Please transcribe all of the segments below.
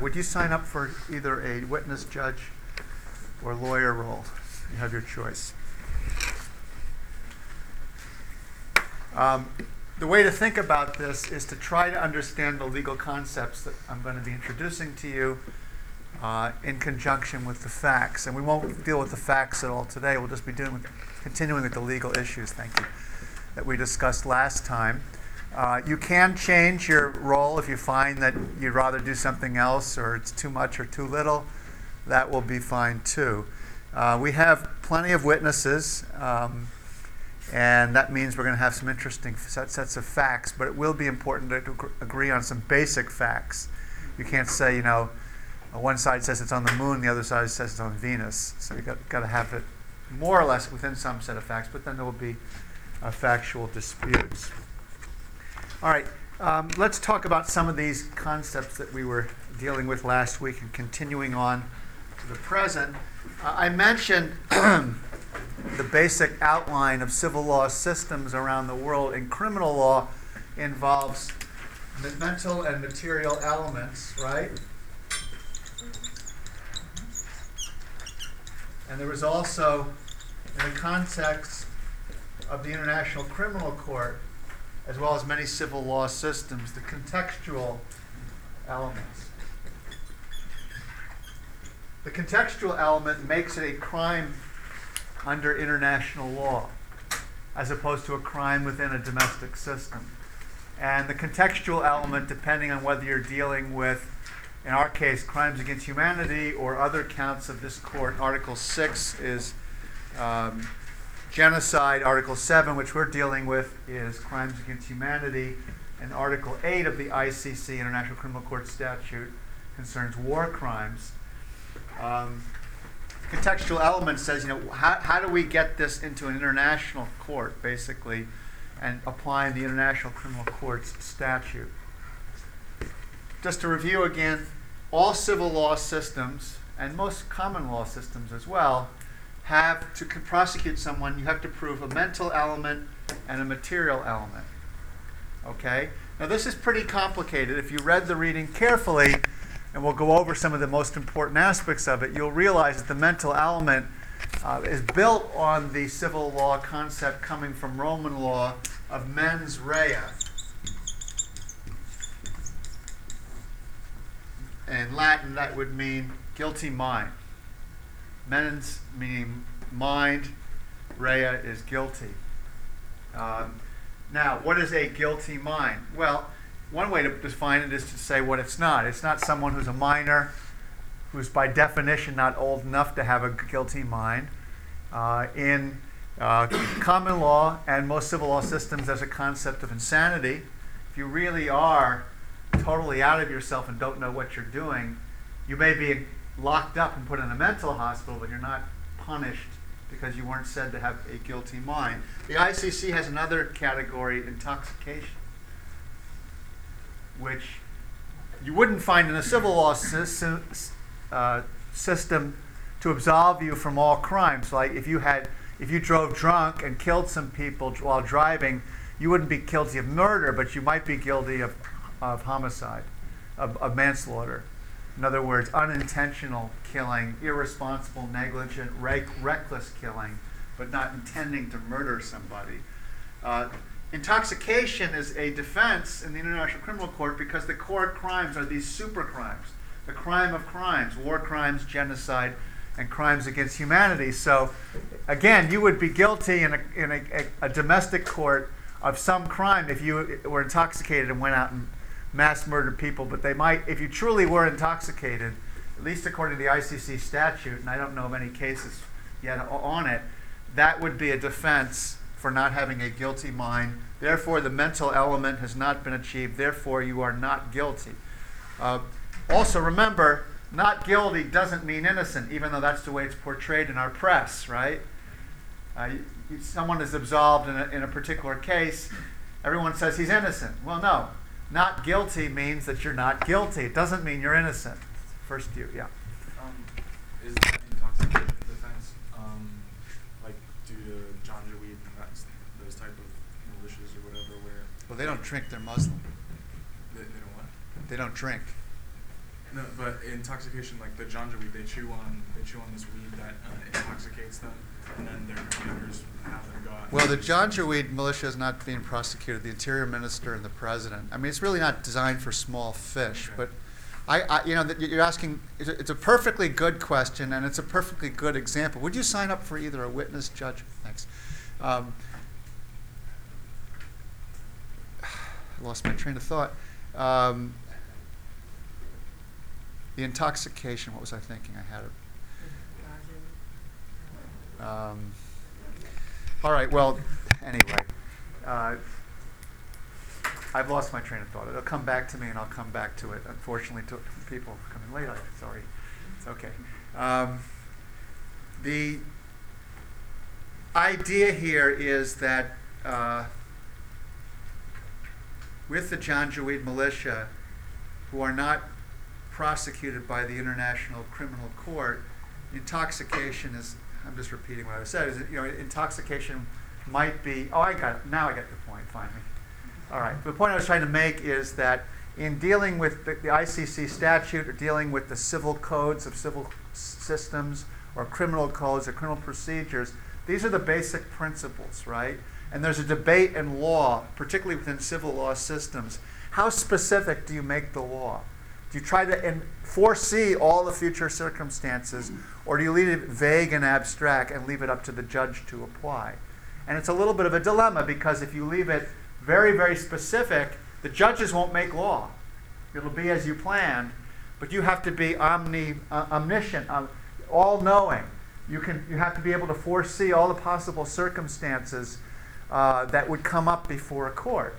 Would you sign up for either a witness, judge, or lawyer role? You have your choice. Um, the way to think about this is to try to understand the legal concepts that I'm going to be introducing to you uh, in conjunction with the facts. And we won't deal with the facts at all today. We'll just be doing, continuing with the legal issues, thank you, that we discussed last time. Uh, you can change your role if you find that you'd rather do something else or it's too much or too little. That will be fine too. Uh, we have plenty of witnesses. Um, and that means we're going to have some interesting set, sets of facts, but it will be important to, to agree on some basic facts. You can't say, you know, one side says it's on the moon, the other side says it's on Venus. So you've got, got to have it more or less within some set of facts, but then there will be uh, factual disputes. All right, um, let's talk about some of these concepts that we were dealing with last week and continuing on to the present. Uh, I mentioned the basic outline of civil law systems around the world and criminal law involves mental and material elements, right? And there was also, in the context of the International Criminal Court, as well as many civil law systems, the contextual elements. The contextual element makes it a crime under international law, as opposed to a crime within a domestic system. And the contextual element, depending on whether you're dealing with, in our case, crimes against humanity or other counts of this court, Article 6 is um, genocide, Article 7, which we're dealing with, is crimes against humanity, and Article 8 of the ICC, International Criminal Court Statute, concerns war crimes. Um, contextual element says, you know, how, how do we get this into an international court, basically, and applying the International Criminal Court's statute. Just to review again, all civil law systems, and most common law systems as well, have to prosecute someone, you have to prove a mental element and a material element. Okay? Now, this is pretty complicated. If you read the reading carefully, and we'll go over some of the most important aspects of it, you'll realize that the mental element uh, is built on the civil law concept coming from Roman law of mens rea. In Latin, that would mean guilty mind. Mens meaning mind, rea is guilty. Um, now, what is a guilty mind? Well, one way to define it is to say what it's not. It's not someone who's a minor, who's by definition not old enough to have a guilty mind. Uh, in uh, common law and most civil law systems, there's a concept of insanity. If you really are totally out of yourself and don't know what you're doing, you may be locked up and put in a mental hospital, but you're not punished because you weren't said to have a guilty mind. The ICC has another category, intoxication which you wouldn't find in a civil law system, uh, system to absolve you from all crimes. Like if you had, if you drove drunk and killed some people while driving, you wouldn't be guilty of murder, but you might be guilty of, of homicide, of, of manslaughter. In other words, unintentional killing, irresponsible, negligent, reckless killing, but not intending to murder somebody. Uh, Intoxication is a defense in the International Criminal Court because the core crimes are these super crimes the crime of crimes, war crimes, genocide, and crimes against humanity. So, again, you would be guilty in a, in a, a, a domestic court of some crime if you were intoxicated and went out and mass murdered people. But they might, if you truly were intoxicated, at least according to the ICC statute, and I don't know of any cases yet on it, that would be a defense for not having a guilty mind. Therefore, the mental element has not been achieved. Therefore, you are not guilty. Uh, also, remember, not guilty doesn't mean innocent, even though that's the way it's portrayed in our press, right? Uh, someone is absolved in a, in a particular case, everyone says he's innocent. Well, no. Not guilty means that you're not guilty. It doesn't mean you're innocent. First view, yeah. Um, is intoxication defense um, like due to Janjaweed and that, those type of militias or whatever where Well, they don't drink, they're Muslim. they, they don't want? They don't drink. No, but intoxication, like the Janjaweed, they chew on they chew on this weed that uh, intoxicates them, and then their computers have them go out. Well, the Janjaweed militia is not being prosecuted. The interior minister and the president. I mean, it's really not designed for small fish. Okay. But I, I, you know, you're asking. It's a, it's a perfectly good question, and it's a perfectly good example. Would you sign up for either a witness, judge? Thanks. Um, I lost my train of thought. Um, the intoxication. What was I thinking? I had it. Um, all right. Well, anyway, uh, I've lost my train of thought. It'll come back to me, and I'll come back to it. Unfortunately, to people coming late, sorry. It's okay. Um, the idea here is that uh, with the Janjaweed militia, who are not prosecuted by the International Criminal Court, intoxication is, I'm just repeating what I said, is you know, intoxication might be, oh, I got it, now I get the point, finally. All right, the point I was trying to make is that in dealing with the, the ICC statute or dealing with the civil codes of civil systems or criminal codes or criminal procedures, these are the basic principles, right? And there's a debate in law, particularly within civil law systems. How specific do you make the law? Do you try to foresee all the future circumstances, or do you leave it vague and abstract and leave it up to the judge to apply? And it's a little bit of a dilemma because if you leave it very, very specific, the judges won't make law. It'll be as you planned, but you have to be omni, uh, omniscient, um, all knowing. You, can, you have to be able to foresee all the possible circumstances uh, that would come up before a court.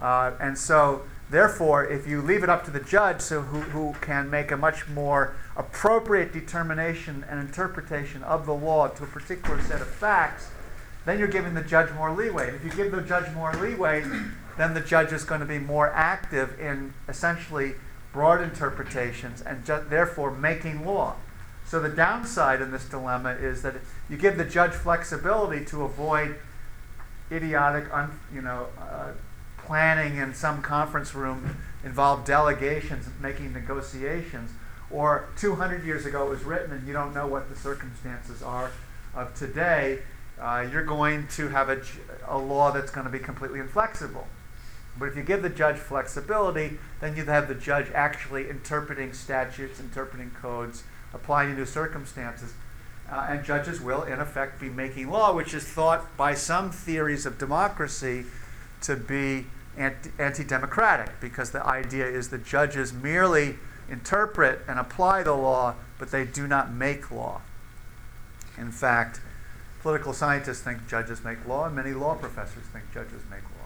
Uh, and so, therefore, if you leave it up to the judge so who, who can make a much more appropriate determination and interpretation of the law to a particular set of facts, then you're giving the judge more leeway. And if you give the judge more leeway, then the judge is going to be more active in essentially broad interpretations and ju- therefore making law. So the downside in this dilemma is that you give the judge flexibility to avoid idiotic, un, you know, uh, planning in some conference room involved delegations making negotiations. Or 200 years ago it was written and you don't know what the circumstances are of today. Uh, you're going to have a law that's going to be completely inflexible. But if you give the judge flexibility, then you have the judge actually interpreting statutes, interpreting codes, applying to new circumstances. Uh, and judges will, in effect, be making law, which is thought by some theories of democracy to be anti democratic, because the idea is that judges merely interpret and apply the law, but they do not make law. In fact, political scientists think judges make law, and many law professors think judges make law.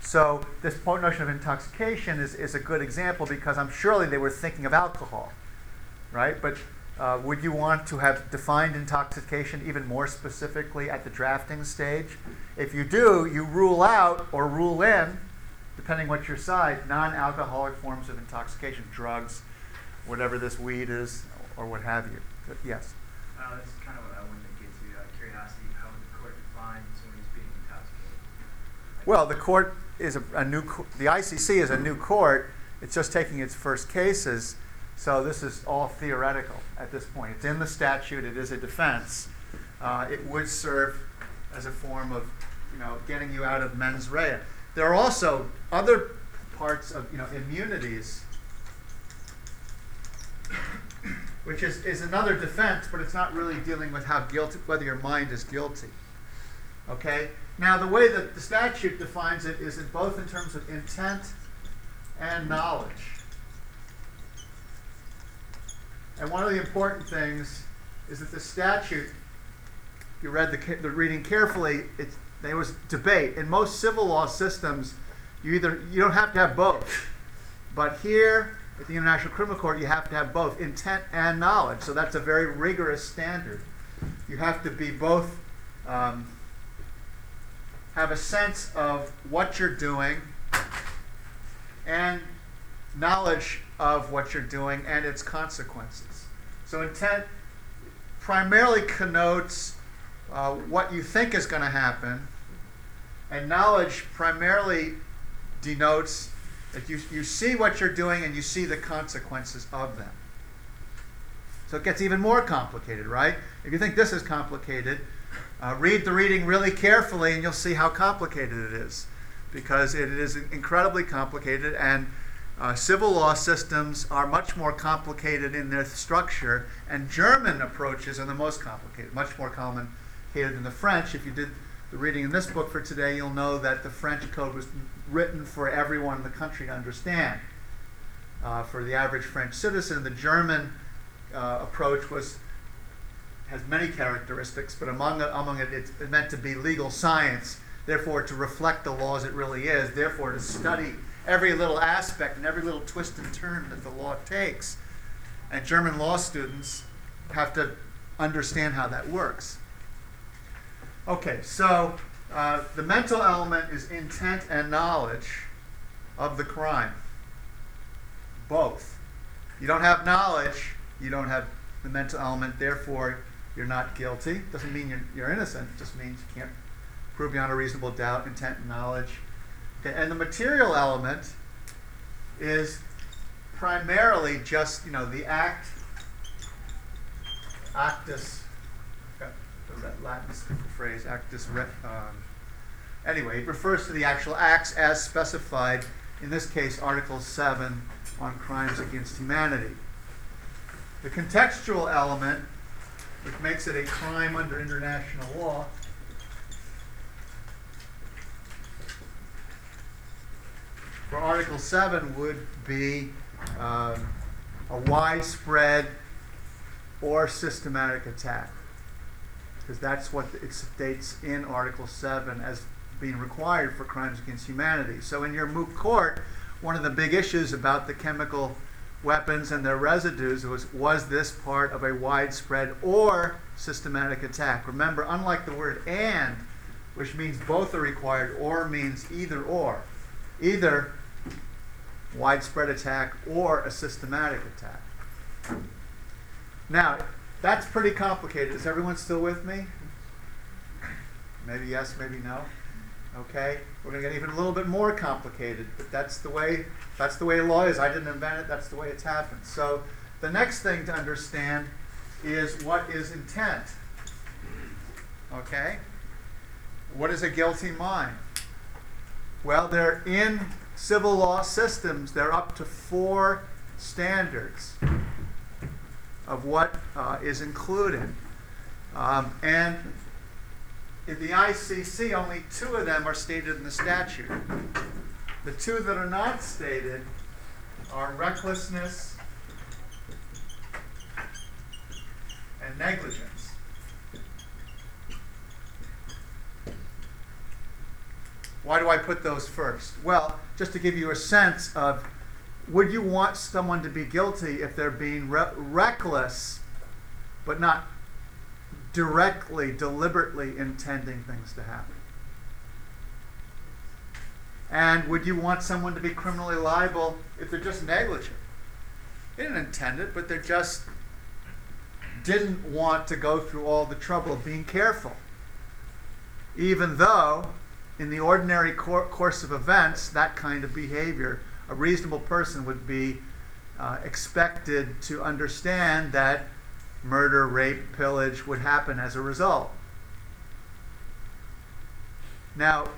So this notion of intoxication is, is a good example because I'm surely they were thinking of alcohol, right? But uh, would you want to have defined intoxication even more specifically at the drafting stage? If you do, you rule out or rule in, depending what your side, non-alcoholic forms of intoxication, drugs, whatever this weed is, or what have you. But yes. Uh, that's kind of what I wanted to get to. Uh, curiosity, how would the court define someone who's being intoxicated? Like, Well, the court is a, a new. The ICC is a new court. It's just taking its first cases, so this is all theoretical at this point. It's in the statute. It is a defense. Uh, it would serve as a form of, you know, getting you out of mens rea. There are also other parts of, you know, immunities, which is, is another defense, but it's not really dealing with how guilty, whether your mind is guilty. Okay? Now, the way that the statute defines it is in both in terms of intent and knowledge. And one of the important things is that the statute, you read the, the reading carefully, it, there was debate. In most civil law systems, you either you don't have to have both. But here at the International Criminal Court, you have to have both intent and knowledge. So that's a very rigorous standard. You have to be both um, have a sense of what you're doing and knowledge of what you're doing and its consequences. So intent primarily connotes uh, what you think is going to happen, and knowledge primarily denotes That you, you see what you're doing and you see the consequences of them. So it gets even more complicated, right? If you think this is complicated, uh, read the reading really carefully and you'll see how complicated it is. Because it is incredibly complicated, and uh, civil law systems are much more complicated in their structure, and German approaches are the most complicated, much more complicated than the French. If you did the reading in this book for today, you'll know that the French code was written for everyone in the country to understand. Uh, for the average French citizen, the German uh, approach was has many characteristics, but among among it, it's meant to be legal science. Therefore, to reflect the law as it really is. Therefore, to study every little aspect and every little twist and turn that the law takes. And German law students have to understand how that works. Okay, so uh, the mental element is intent and knowledge of the crime. Both. You don't have knowledge, you don't have the mental element, therefore you're not guilty. Doesn't mean you're, you're innocent, it just means you can't prove beyond a reasonable doubt intent and knowledge. Okay, and the material element is primarily just, you know, the act, actus, that Latin phrase, actus, um, anyway, it refers to the actual acts as specified, in this case, Article 7 on crimes against humanity. The contextual element, which makes it a crime under international law, for Article 7 would be um, a widespread or systematic attack. Because that's what it states in Article 7 as being required for crimes against humanity. So, in your moot court, one of the big issues about the chemical weapons and their residues was was this part of a widespread or systematic attack? Remember, unlike the word and, which means both are required, or means either or. Either widespread attack or a systematic attack. Now, that's pretty complicated. Is everyone still with me? Maybe yes, maybe no. Okay, we're going to get even a little bit more complicated, but that's the way that's the way law is. I didn't invent it. That's the way it's happened. So the next thing to understand is what is intent. Okay, what is a guilty mind? Well, they're in civil law systems. They're up to four standards of what uh, is included, um, and in the ICC, only two of them are stated in the statute. The two that are not stated are recklessness and negligence. Why do I put those first? Well, just to give you a sense of would you want someone to be guilty if they're being re- reckless but not directly, deliberately intending things to happen? And would you want someone to be criminally liable if they're just negligent? They didn't intend it, but they just didn't want to go through all the trouble of being careful. Even though, in the ordinary cor- course of events, that kind of behavior, a reasonable person would be uh, expected to understand that murder, rape, pillage would happen as a result. Now,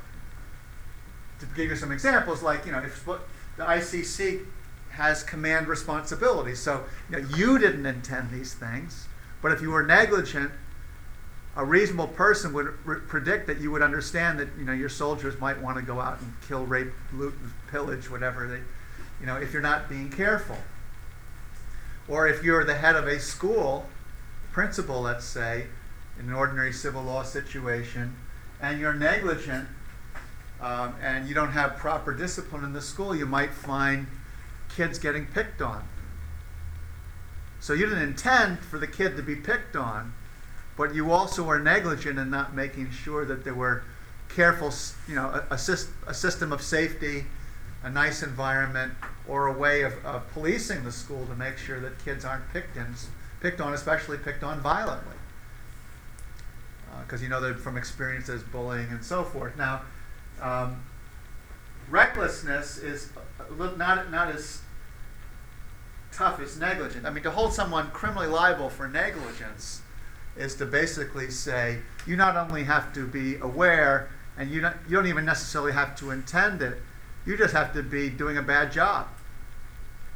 to give you some examples, like, you know, if the ICC has command responsibility, so you, know, you didn't intend these things, but if you were negligent, a reasonable person would re- predict that you would understand that you know your soldiers might want to go out and kill, rape, loot, pillage, whatever they, you know, if you're not being careful. Or if you're the head of a school, principal, let's say, in an ordinary civil law situation, and you're negligent um, and you don't have proper discipline in the school, you might find kids getting picked on. So you didn't intend for the kid to be picked on, but you also were negligent in not making sure that there were careful, you know, a, a, system of safety, a nice environment, or a way of, of policing the school to make sure that kids aren't picked, in, picked on, especially picked on violently. Because uh, you know that from experience there's bullying and so forth. Now, um, recklessness is not, not as tough as negligent. I mean, to hold someone criminally liable for negligence is to basically say you not only have to be aware and you don't, you don't even necessarily have to intend it, you just have to be doing a bad job.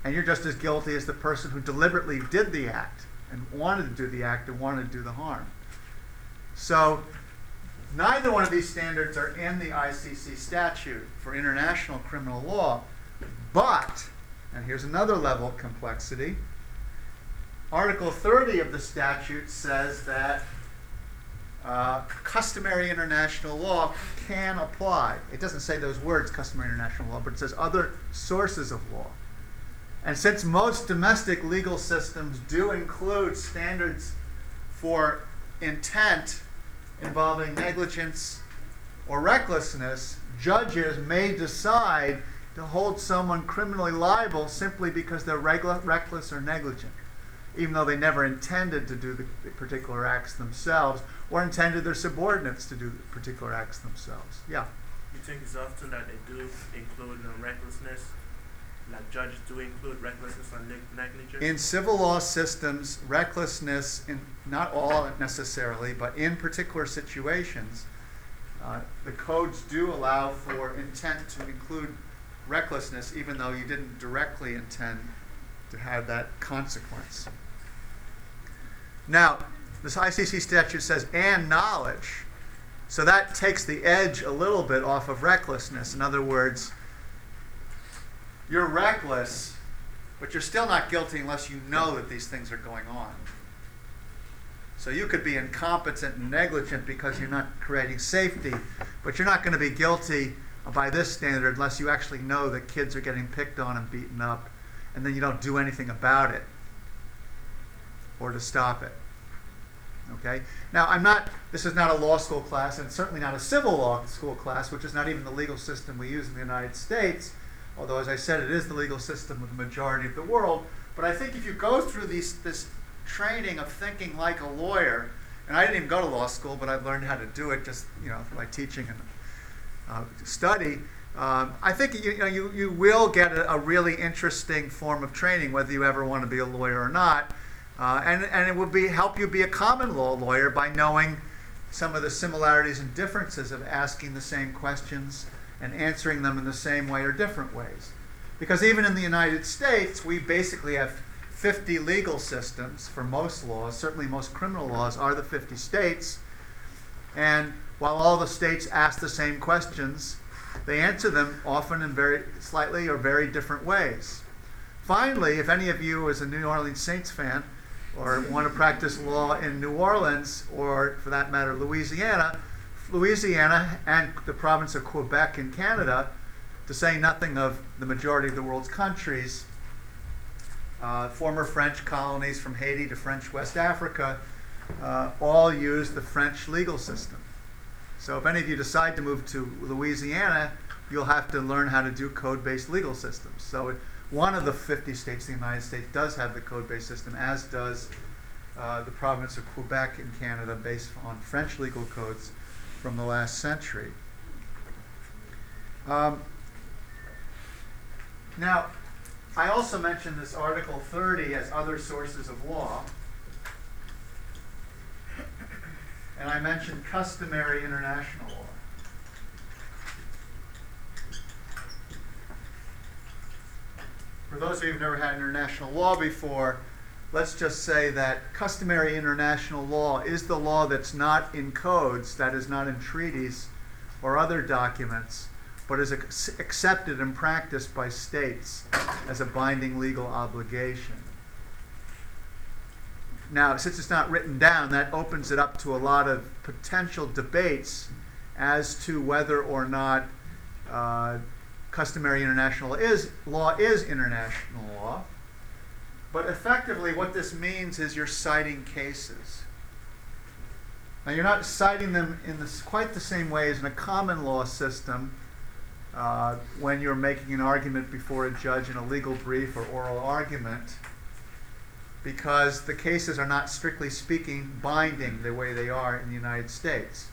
And you're just as guilty as the person who deliberately did the act and wanted to do the act and wanted to do the harm. So, neither one of these standards are in the ICC statute for international criminal law, but, and here's another level of complexity Article 30 of the statute says that uh, customary international law can apply. It doesn't say those words, customary international law, but it says other sources of law. And since most domestic legal systems do include standards for intent involving negligence or recklessness, judges may decide to hold someone criminally liable simply because they're regla- reckless or negligent, even though they never intended to do the particular acts themselves or intended their subordinates to do the particular acts themselves. Yeah. You think it's often that they do include recklessness? Like judges do include recklessness and neg- negligence? In civil law systems, recklessness, in not all necessarily, but in particular situations, uh, the codes do allow for intent to include recklessness, even though you didn't directly intend to have that consequence. Now, this ICC statute says and knowledge, so that takes the edge a little bit off of recklessness. In other words, you're reckless, but you're still not guilty unless you know that these things are going on. So you could be incompetent and negligent because you're not creating safety, but you're not going to be guilty by this standard unless you actually know that kids are getting picked on and beaten up, and then you don't do anything about it or to stop it. Okay? Now, I'm not, this is not a law school class, and certainly not a civil law school class, which is not even the legal system we use in the United States, although, as I said, it is the legal system of the majority of the world. But I think if you go through these, this training of thinking like a lawyer, and I didn't even go to law school, but I've learned how to do it just, you know, by teaching and uh, study. Um, I think you, you, know, you, you will get a, a really interesting form of training, whether you ever want to be a lawyer or not. Uh, and, and it will be, help you be a common law lawyer by knowing some of the similarities and differences of asking the same questions and answering them in the same way or different ways. Because even in the United States, we basically have 50 legal systems for most laws, certainly most criminal laws are the 50 states. And while all the states ask the same questions, they answer them often in very slightly or very different ways. Finally, if any of you is a New Orleans Saints fan or want to practice law in New Orleans or for that matter Louisiana, Louisiana and the province of Quebec in Canada, to say nothing of the majority of the world's countries, uh, former French colonies from Haiti to French West Africa, uh, all use the French legal system. So if any of you decide to move to Louisiana, you'll have to learn how to do code-based legal systems. So one of the 50 states in the United States does have the code-based system, as does uh, the province of Quebec in Canada, based on French legal codes from the last century. Um, now, I also mentioned this Article 30 as other sources of law. And I mentioned customary international law. For those of you who've never had international law before, let's just say that customary international law is the law that's not in codes, that is not in treaties or other documents, but is ac- accepted and practiced by states as a binding legal obligation. Now, since it's not written down, that opens it up to a lot of potential debates as to whether or not uh, customary international is, law is international law. But effectively, what this means is you're citing cases. Now, you're not citing them in this, quite the same way as in a common law system uh, when you're making an argument before a judge in a legal brief or oral argument, because the cases are not strictly speaking binding the way they are in the United States.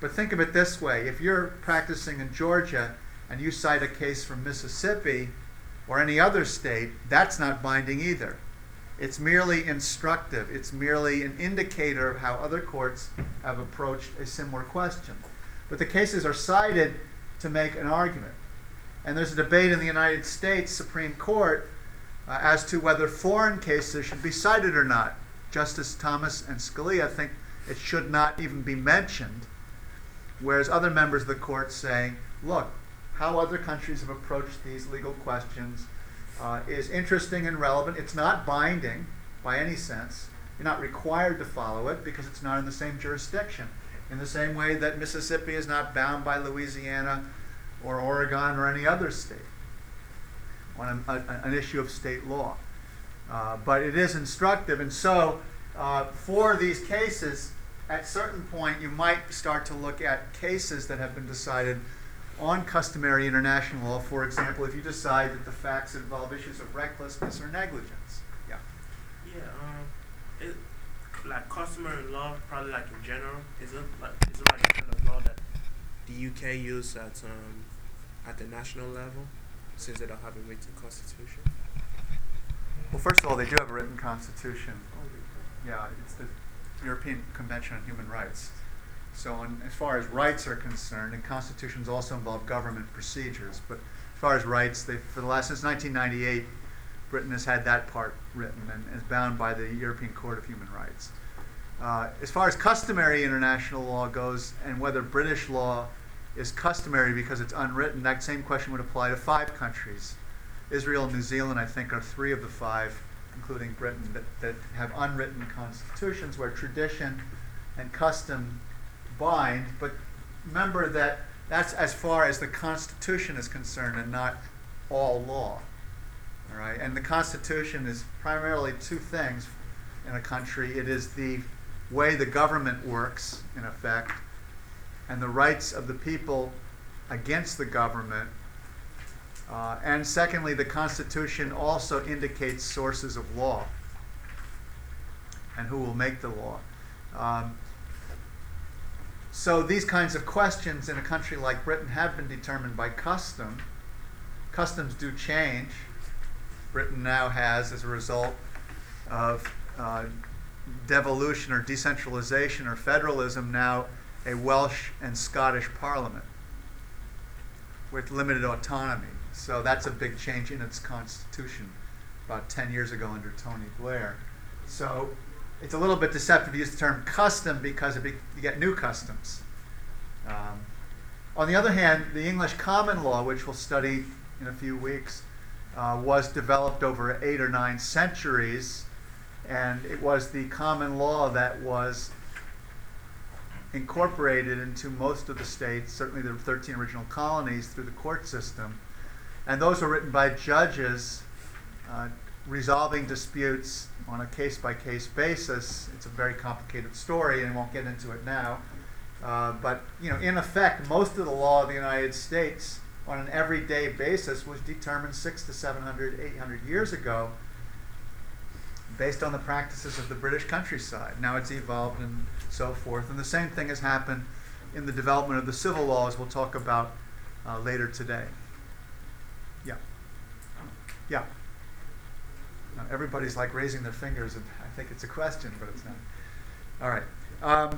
But think of it this way if you're practicing in Georgia and you cite a case from Mississippi or any other state, that's not binding either. It's merely instructive. It's merely an indicator of how other courts have approached a similar question. But the cases are cited to make an argument. And there's a debate in the United States Supreme Court uh, as to whether foreign cases should be cited or not. Justice Thomas and Scalia think it should not even be mentioned, whereas other members of the court say, look, how other countries have approached these legal questions uh, is interesting and relevant. It's not binding by any sense. You're not required to follow it because it's not in the same jurisdiction. In the same way that Mississippi is not bound by Louisiana or Oregon or any other state on a, a, an issue of state law. Uh, but it is instructive, and so uh, for these cases, at certain point, you might start to look at cases that have been decided on customary international law. For example, if you decide that the facts involve issues of recklessness or negligence. Yeah. Yeah, um, it like customary law, probably like in general, is it like is it like a kind of law that the UK use at um at the national level, since they don't have a written constitution? Well, first of all, they do have a written constitution. Yeah, it's the European Convention on Human Rights. So, as far as rights are concerned, and constitutions also involve government procedures, but as far as rights, they, for the last since 1998, Britain has had that part written and is bound by the European Court of Human Rights. Uh, as far as customary international law goes, and whether British law is customary because it's unwritten, that same question would apply to five countries. Israel and New Zealand, I think, are three of the five, including Britain, that, that have unwritten constitutions where tradition and custom bind. But remember that that's as far as the Constitution is concerned and not all law. All right? And the Constitution is primarily two things in a country it is the way the government works, in effect, and the rights of the people against the government. Uh, and secondly, the Constitution also indicates sources of law and who will make the law. Um, so these kinds of questions in a country like Britain have been determined by custom. Customs do change. Britain now has, as a result of uh, devolution or decentralization or federalism, now a Welsh and Scottish parliament with limited autonomy. So that's a big change in its constitution about 10 years ago under Tony Blair. So it's a little bit deceptive to use the term custom because be, you get new customs. Um, on the other hand, the English common law, which we'll study in a few weeks, uh, was developed over eight or nine centuries, and it was the common law that was incorporated into most of the states, certainly the 13 original colonies, through the court system. And those were written by judges uh, resolving disputes on a case by case basis. It's a very complicated story, and I won't get into it now. Uh, but you know, in effect, most of the law of the United States on an everyday basis was determined six to 700, 800 years ago based on the practices of the British countryside. Now it's evolved and so forth. And the same thing has happened in the development of the civil laws we'll talk about uh, later today. Yeah. Yeah. Now, everybody's like raising their fingers, and I think it's a question, but it's not. All right. Um,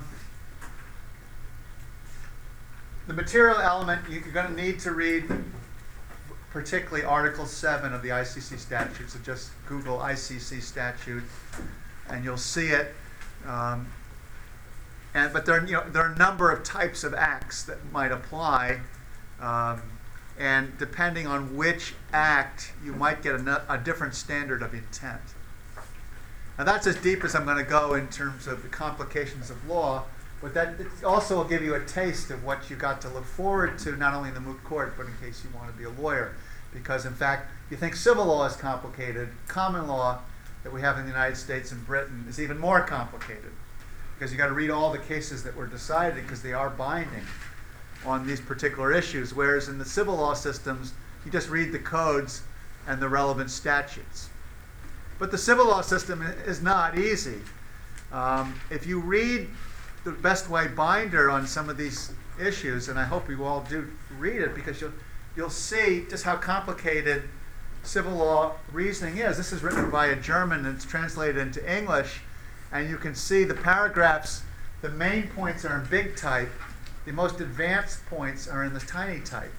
the material element, you're going to need to read particularly Article 7 of the ICC statute. So just Google ICC statute, and you'll see it. Um, and, but there, you know, there are a number of types of acts that might apply. Um, and depending on which act, you might get a, a different standard of intent. Now, that's as deep as I'm going to go in terms of the complications of law, but that also will give you a taste of what you got to look forward to, not only in the moot court, but in case you want to be a lawyer. Because, in fact, you think civil law is complicated, common law that we have in the United States and Britain is even more complicated. Because you got to read all the cases that were decided because they are binding on these particular issues. Whereas in the civil law systems, you just read the codes and the relevant statutes. But the civil law system is not easy. Um, if you read the best way binder on some of these issues, and I hope you all do read it because you'll, you'll see just how complicated civil law reasoning is. This is written by a German and it's translated into English, and you can see the paragraphs, the main points are in big type, the most advanced points are in the tiny type.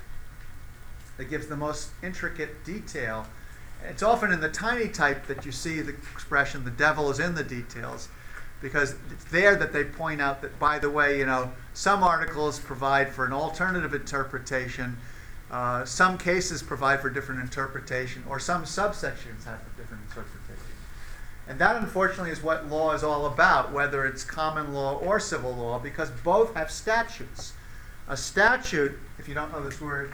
That gives the most intricate detail. It's often in the tiny type that you see the expression, the devil is in the details, because it's there that they point out that, by the way, you know, some articles provide for an alternative interpretation, uh, some cases provide for different interpretation, or some subsections have a different interpretation. And that, unfortunately, is what law is all about, whether it's common law or civil law, because both have statutes. A statute, if you don't know this word,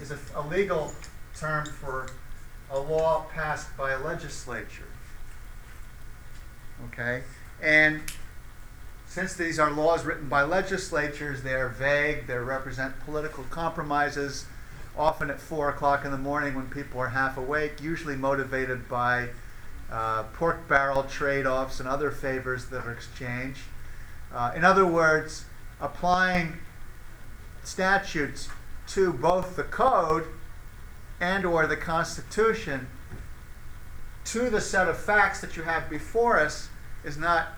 is a, a legal term for a law passed by a legislature. Okay? And since these are laws written by legislatures, they are vague, they represent political compromises, often at 4 o'clock in the morning when people are half awake, usually motivated by uh, pork barrel trade offs and other favors that are exchanged. Uh, in other words, applying statutes to both the code and or the constitution to the set of facts that you have before us is not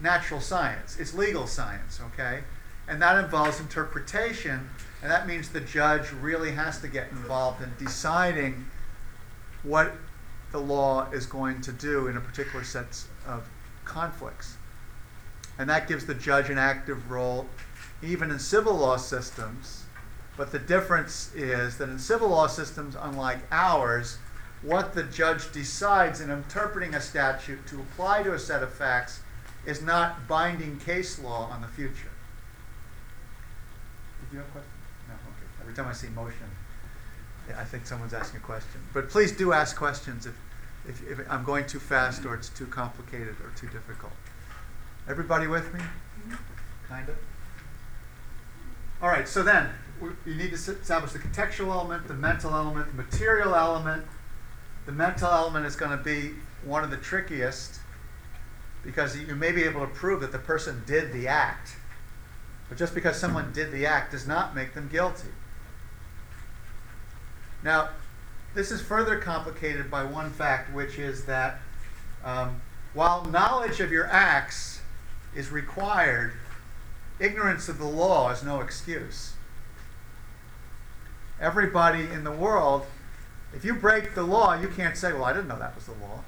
natural science it's legal science okay and that involves interpretation and that means the judge really has to get involved in deciding what the law is going to do in a particular set of conflicts and that gives the judge an active role even in civil law systems but the difference is that in civil law systems, unlike ours, what the judge decides in interpreting a statute to apply to a set of facts is not binding case law on the future. Did you have a question? No, okay. Every time I see motion, I think someone's asking a question. But please do ask questions if, if, if I'm going too fast or it's too complicated or too difficult. Everybody with me? Mm-hmm. Kind of? All right, so then, you need to establish the contextual element, the mental element, the material element. The mental element is going to be one of the trickiest because you may be able to prove that the person did the act. But just because someone did the act does not make them guilty. Now, this is further complicated by one fact, which is that um, while knowledge of your acts is required, ignorance of the law is no excuse everybody in the world, if you break the law, you can't say, well, I didn't know that was the law.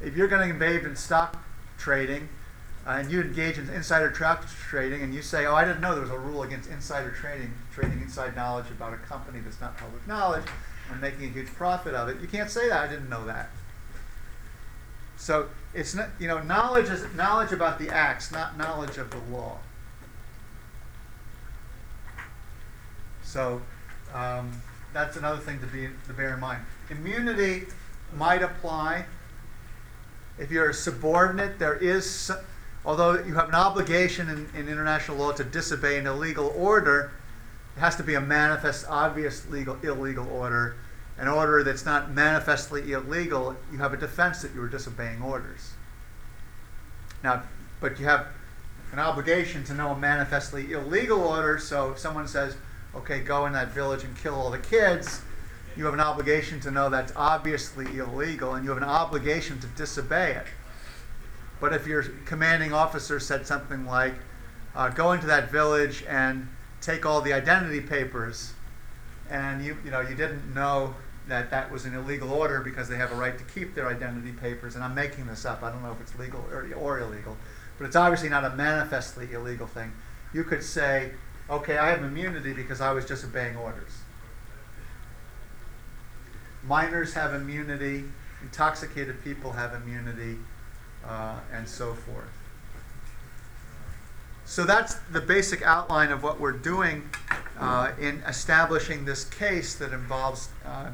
If you're going to in stock trading and you engage in insider trading and you say, oh, I didn't know there was a rule against insider trading, trading inside knowledge about a company that's not public knowledge and making a huge profit of it, you can't say that, I didn't know that. So it's not, you know, knowledge is knowledge about the acts, not knowledge of the law. So um, that's another thing to be to bear in mind. Immunity might apply if you're a subordinate. There is, although you have an obligation in, in international law to disobey an illegal order, it has to be a manifest, obvious legal illegal order. An order that's not manifestly illegal, you have a defense that you were disobeying orders. Now, but you have an obligation to know a manifestly illegal order. So if someone says, okay, go in that village and kill all the kids, you have an obligation to know that's obviously illegal and you have an obligation to disobey it. But if your commanding officer said something like, uh, go into that village and take all the identity papers, and you, you know, you didn't know that that was an illegal order because they have a right to keep their identity papers, and I'm making this up, I don't know if it's legal or, or illegal, but it's obviously not a manifestly illegal thing. You could say, okay, I have immunity because I was just obeying orders. Minors have immunity, intoxicated people have immunity, uh, and so forth. So that's the basic outline of what we're doing uh, in establishing this case that involves uh,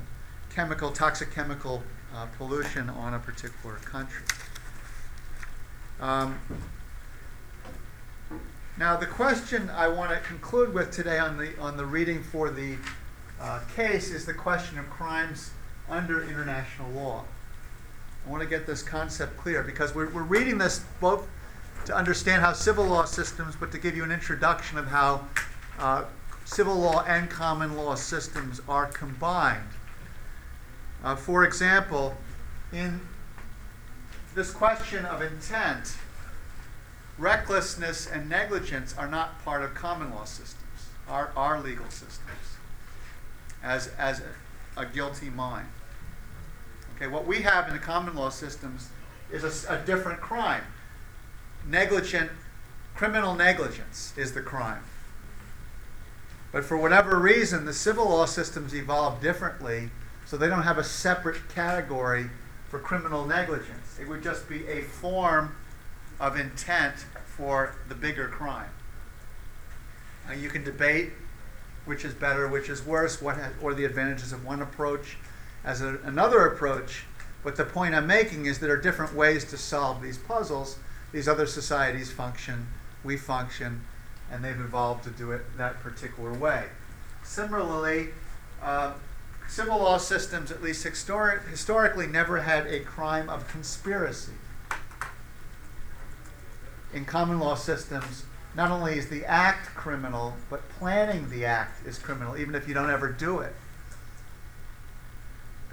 chemical, toxic chemical uh, pollution on a particular country. Um, now, the question I want to conclude with today on the, on the reading for the uh, case is the question of crimes under international law. I want to get this concept clear because we're, we're reading this both to understand how civil law systems, but to give you an introduction of how uh, civil law and common law systems are combined. Uh, for example, in this question of intent, recklessness and negligence are not part of common law systems, our, our legal systems, as, as a, a guilty mind. Okay, what we have in the common law systems is a different crime. Negligent, criminal negligence is the crime. But for whatever reason, the civil law systems evolve differently, so they don't have a separate category for criminal negligence. It would just be a form of intent for the bigger crime. Now, you can debate which is better, which is worse, what ha- or the advantages of one approach as a, another approach. But the point I'm making is there are different ways to solve these puzzles. These other societies function, we function, and they've evolved to do it that particular way. Similarly, uh, civil law systems, at least historic, historically, never had a crime of conspiracy. In common law systems, not only is the act criminal, but planning the act is criminal, even if you don't ever do it.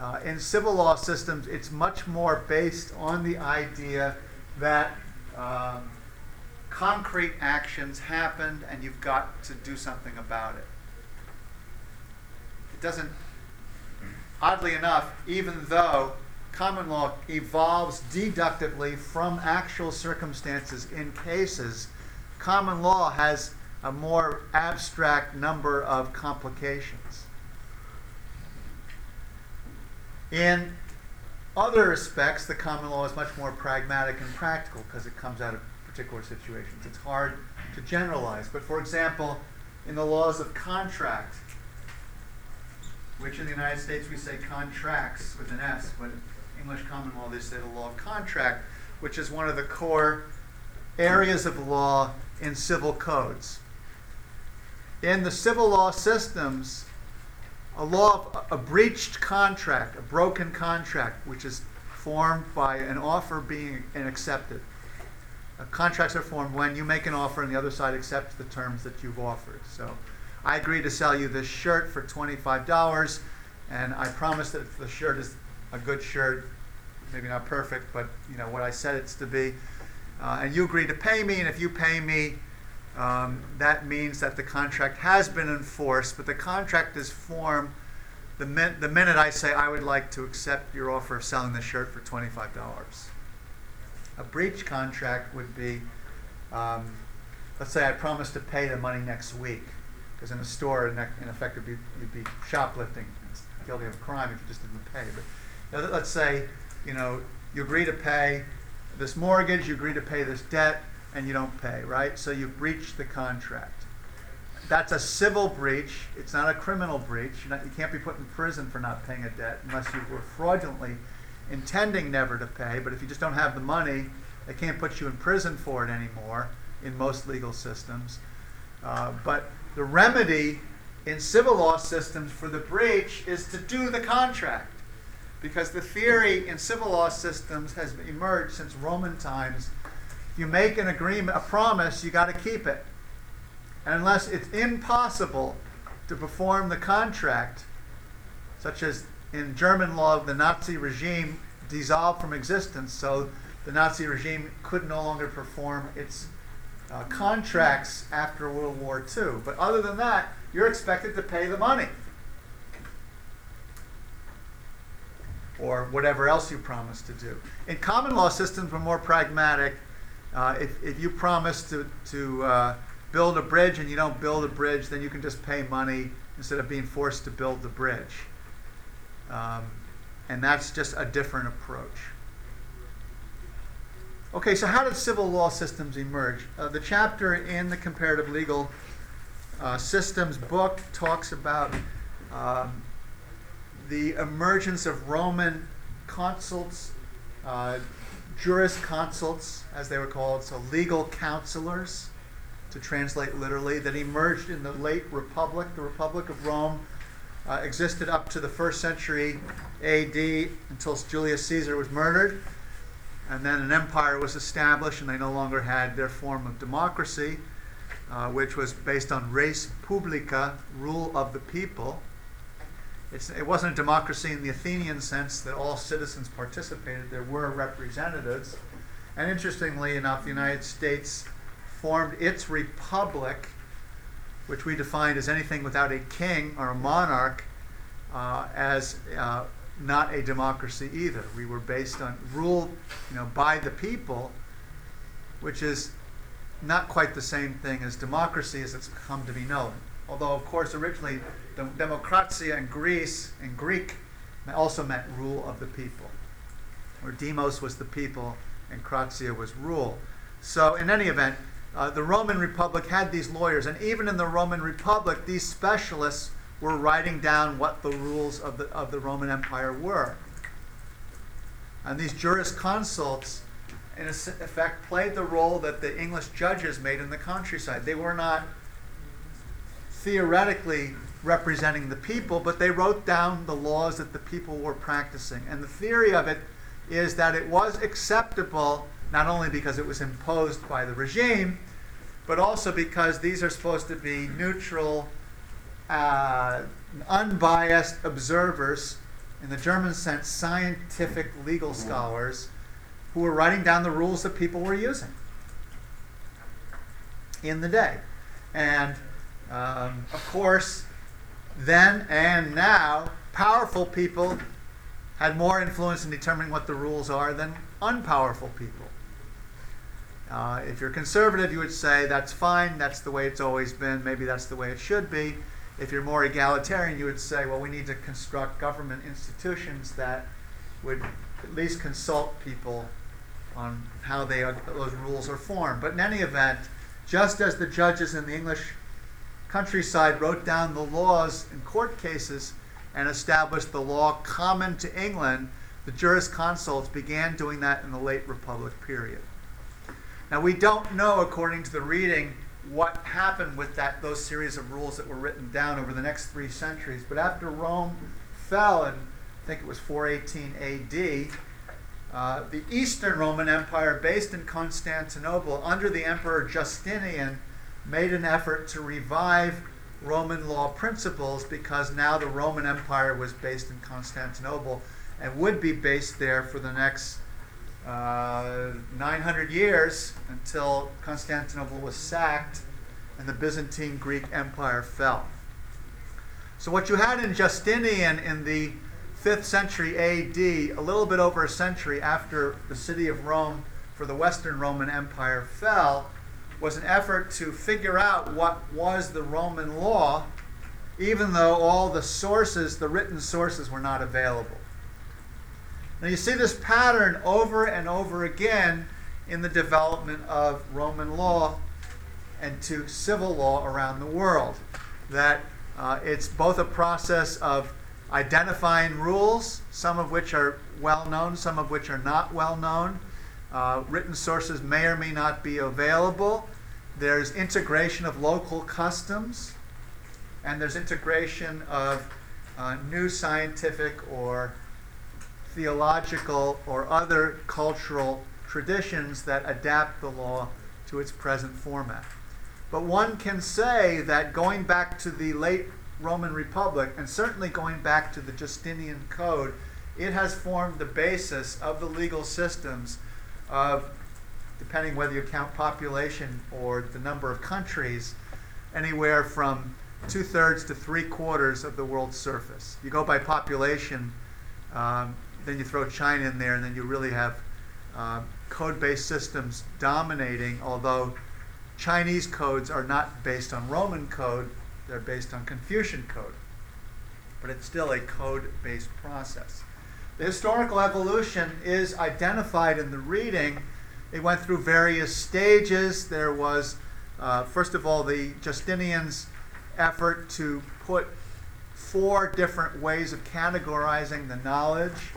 Uh, in civil law systems, it's much more based on the idea that um, concrete actions happened and you've got to do something about it. It doesn't, oddly enough, even though common law evolves deductively from actual circumstances in cases, common law has a more abstract number of complications. In other respects, the common law is much more pragmatic and practical because it comes out of particular situations. It's hard to generalize. But for example, in the laws of contract, which in the United States we say contracts with an S, but in English common law they say the law of contract, which is one of the core areas of law in civil codes. In the civil law systems, a law of a breached contract, a broken contract, which is formed by an offer being accepted. Uh, contracts are formed when you make an offer and the other side accepts the terms that you've offered. So, I agree to sell you this shirt for twenty-five dollars, and I promise that the shirt is a good shirt, maybe not perfect, but you know what I said it's to be. Uh, and you agree to pay me, and if you pay me, um, that means that the contract has been enforced, but the contract is formed the, min- the minute I say I would like to accept your offer of selling the shirt for $25. A breach contract would be, um, let's say I promise to pay the money next week, because in a store, in, in effect, it'd be, you'd be shoplifting, it's guilty of a crime if you just didn't pay. But let's say, you know, you agree to pay this mortgage, you agree to pay this debt, and you don't pay, right? So you've breached the contract. That's a civil breach. It's not a criminal breach. Not, you can't be put in prison for not paying a debt unless you were fraudulently intending never to pay. But if you just don't have the money, they can't put you in prison for it anymore in most legal systems. Uh, but the remedy in civil law systems for the breach is to do the contract. Because the theory in civil law systems has emerged since Roman times. If you make an agreement, a promise, you got to keep it. And unless it's impossible to perform the contract, such as in German law, the Nazi regime dissolved from existence, so the Nazi regime could no longer perform its uh, contracts after World War II. But other than that, you're expected to pay the money. Or whatever else you promised to do. In common law systems, we're more pragmatic. Uh, if, if you promise to, to uh, build a bridge and you don't build a bridge, then you can just pay money instead of being forced to build the bridge. Um, and that's just a different approach. Okay, so how did civil law systems emerge? Uh, the chapter in the Comparative Legal uh, Systems book talks about um, the emergence of Roman consults, uh, jurisconsults, as they were called, so legal counselors, to translate literally, that emerged in the late Republic. The Republic of Rome uh, existed up to the first century AD until Julius Caesar was murdered. And then an empire was established, and they no longer had their form of democracy. uh, which was based on res publica, rule of the people. It's, it wasn't a democracy in the Athenian sense that all citizens participated. There were representatives. And interestingly enough, the United States formed its republic, which we defined as anything without a king or a monarch, uh, as uh, not a democracy either. We were based on rule, you know, by the people, which is not quite the same thing as democracy as it's come to be known. Although, of course, originally the democratia in Greece, in Greek, also meant rule of the people, where demos was the people and kratia was rule. So, in any event, uh, the Roman Republic had these lawyers, and even in the Roman Republic, these specialists were writing down what the rules of the, of the Roman Empire were. And these jurisconsults, in effect, played the role that the English judges made in the countryside. They were not theoretically representing the people, but they wrote down the laws that the people were practicing. And the theory of it is that it was acceptable not only because it was imposed by the regime, but also because these are supposed to be neutral, uh, unbiased observers, in the German sense, scientific legal scholars, who were writing down the rules that people were using in the day. And um, of course, then and now, powerful people had more influence in determining what the rules are than unpowerful people. Uh, if you're conservative, you would say that's fine, that's the way it's always been, maybe that's the way it should be. If you're more egalitarian, you would say, well, we need to construct government institutions that would at least consult people on how they are, those rules are formed. But in any event, just as the judges in the English countryside wrote down the laws in court cases and established the law common to England, the jurisconsults began doing that in the late Republic period. Now we don't know, according to the reading, what happened with that those series of rules that were written down over the next three centuries. But after Rome fell in, I think it was 418 A.D., uh, the Eastern Roman Empire, based in Constantinople under the Emperor Justinian, made an effort to revive Roman law principles because now the Roman Empire was based in Constantinople and would be based there for the next uh, 900 years until Constantinople was sacked and the Byzantine Greek Empire fell. So, what you had in Justinian in the 5th century AD, a little bit over a century after the city of Rome for the Western Roman Empire fell, was an effort to figure out what was the Roman law, even though all the sources, the written sources, were not available. Now you see this pattern over and over again in the development of Roman law and to civil law around the world. That uh, it's both a process of identifying rules, some of which are well known, some of which are not well known, uh, written sources may or may not be available. There's integration of local customs, and there's integration of uh, new scientific or theological or other cultural traditions that adapt the law to its present format. But one can say that going back to the late Roman Republic, and certainly going back to the Justinian Code, it has formed the basis of the legal systems of, depending whether you count population or the number of countries, anywhere from two thirds to three quarters of the world's surface. You go by population, um, then you throw China in there, and then you really have uh, code based systems dominating, although Chinese codes are not based on Roman code, they're based on Confucian code. But it's still a code based process. The historical evolution is identified in the reading. It went through various stages. There was, uh, first of all, the Justinian's effort to put four different ways of categorizing the knowledge.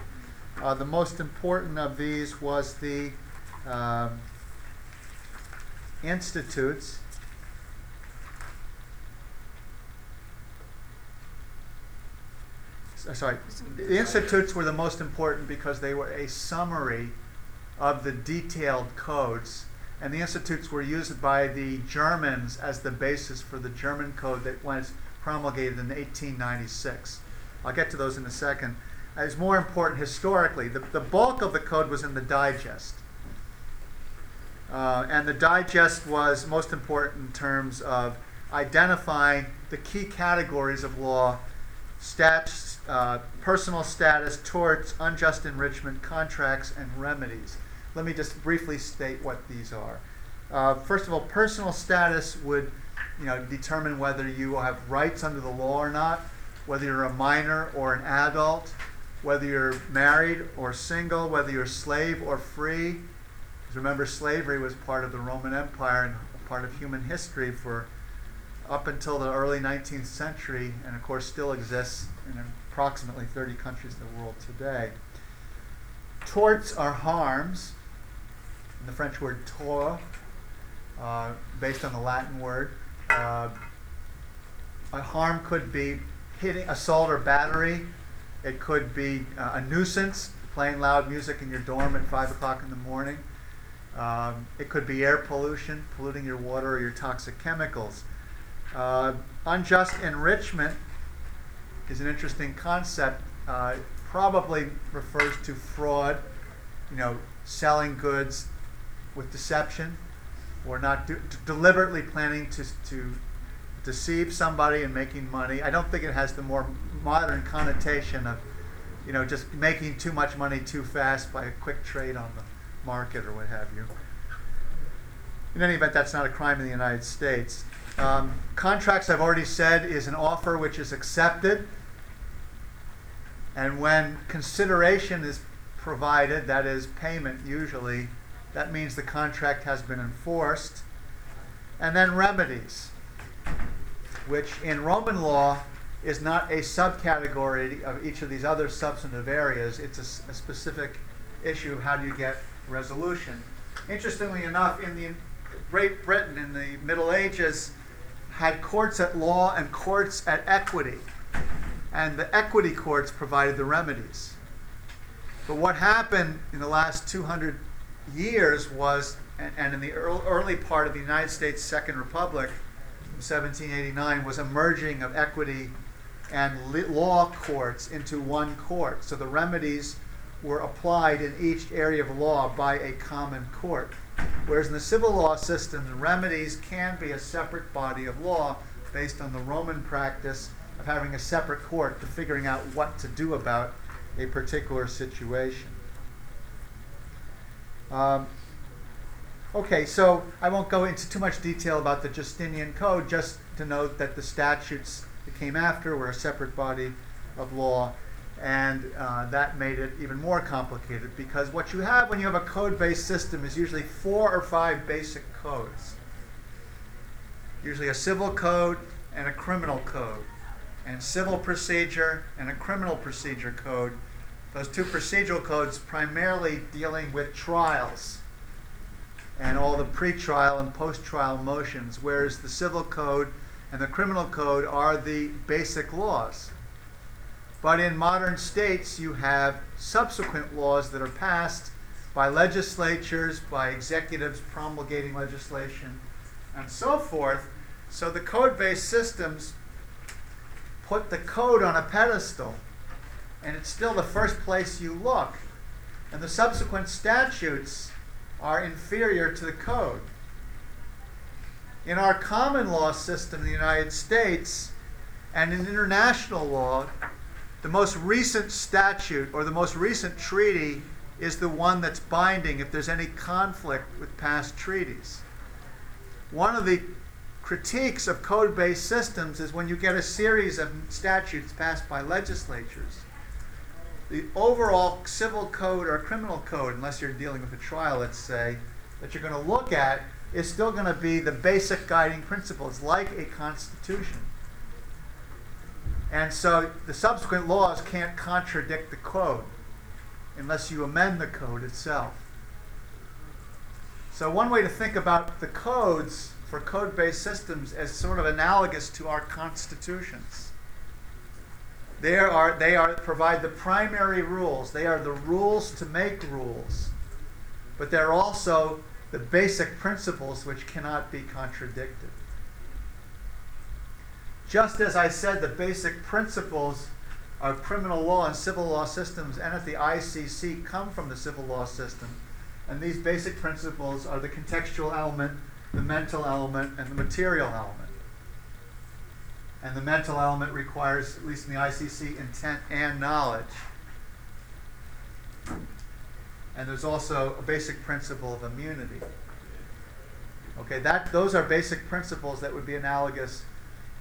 Uh, the most important of these was the um, institutes. sorry, the institutes were the most important because they were a summary of the detailed codes. and the institutes were used by the Germans as the basis for the German code that was promulgated in 1896. I'll get to those in a second. As more important historically, the, the bulk of the code was in the digest. Uh, and the digest was most important in terms of identifying the key categories of law stats, uh, personal status, torts, unjust enrichment, contracts, and remedies. Let me just briefly state what these are. Uh, first of all, personal status would you know, determine whether you have rights under the law or not, whether you're a minor or an adult, whether you're married or single, whether you're slave or free. Because remember, slavery was part of the Roman Empire and part of human history for up until the early 19th century, and of course still exists in approximately 30 countries in the world today. Torts are harms, the French word tort, uh, based on the Latin word. Uh, a harm could be hitting, assault or battery. It could be uh, a nuisance, playing loud music in your dorm at 5 o'clock in the morning. Um, it could be air pollution, polluting your water or your toxic chemicals. Uh, unjust enrichment is an interesting concept. Uh, probably refers to fraud, you know, selling goods with deception, or not deliberately planning to, to deceive somebody and making money. I don't think it has the more modern connotation of, you know, just making too much money too fast by a quick trade on the market or what have you. In any event, that's not a crime in the United States. Um, contracts, I've already said, is an offer which is accepted. And when consideration is provided, that is payment usually, that means the contract has been enforced. And then remedies, which in Roman law is not a subcategory of each of these other substantive areas. It's a, a specific issue of how do you get resolution. Interestingly enough, in the Great Britain in the Middle Ages, had courts at law and courts at equity. And the equity courts provided the remedies. But what happened in the last 200 years was, and, and in the early part of the United States Second Republic, 1789, was a merging of equity and law courts into one court. So the remedies were applied in each area of law by a common court. Whereas in the civil law system, the remedies can be a separate body of law based on the Roman practice of having a separate court to figuring out what to do about a particular situation. Um, okay, so I won't go into too much detail about the Justinian Code, just to note that the statutes that came after were a separate body of law and uh, that made it even more complicated because what you have when you have a code based system is usually four or five basic codes. Usually a civil code and a criminal code, and civil procedure and a criminal procedure code. Those two procedural codes primarily dealing with trials and all the pre-trial and post-trial motions, whereas the civil code and the criminal code are the basic laws. But in modern states, you have subsequent laws that are passed by legislatures, by executives promulgating legislation, and so forth. So the code based systems put the code on a pedestal, and it's still the first place you look. And the subsequent statutes are inferior to the code. In our common law system in the United States and in international law, the most recent statute or the most recent treaty is the one that's binding if there's any conflict with past treaties. One of the critiques of code based systems is when you get a series of statutes passed by legislatures, the overall civil code or criminal code, unless you're dealing with a trial, let's say, that you're going to look at is still going to be the basic guiding principles, like a constitution. And so the subsequent laws can't contradict the code unless you amend the code itself. So one way to think about the codes for code-based systems as sort of analogous to our constitutions. They are, they are provide the primary rules. They are the rules to make rules. But they're also the basic principles which cannot be contradicted. Just as I said, the basic principles of criminal law and civil law systems and at the ICC come from the civil law system. And these basic principles are the contextual element, the mental element, and the material element. And the mental element requires, at least in the ICC, intent and knowledge. And there's also a basic principle of immunity. Okay, that, those are basic principles that would be analogous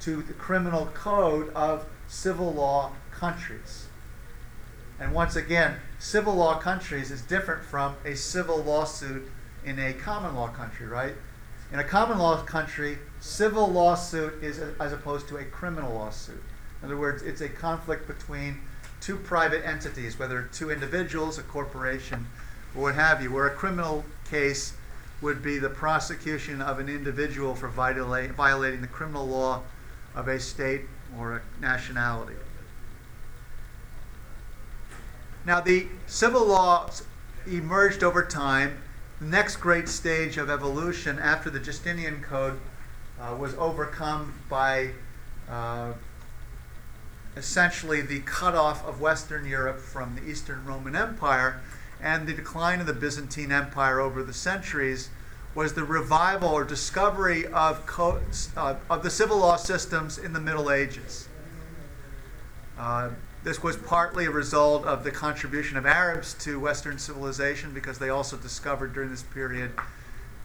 to the criminal code of civil law countries. And once again, civil law countries is different from a civil lawsuit in a common law country, right? In a common law country, civil lawsuit is as opposed to a criminal lawsuit. In other words, it's a conflict between two private entities, whether two individuals, a corporation, or what have you, where a criminal case would be the prosecution of an individual for viola- violating the criminal law of a state or a nationality. Now, the civil laws emerged over time. The next great stage of evolution after the Justinian Code uh, was overcome by uh, essentially the cutoff of Western Europe from the Eastern Roman Empire and the decline of the Byzantine Empire over the centuries was the revival or discovery of, co- uh, of the civil law systems in the Middle Ages. Uh, this was partly a result of the contribution of Arabs to Western civilization because they also discovered during this period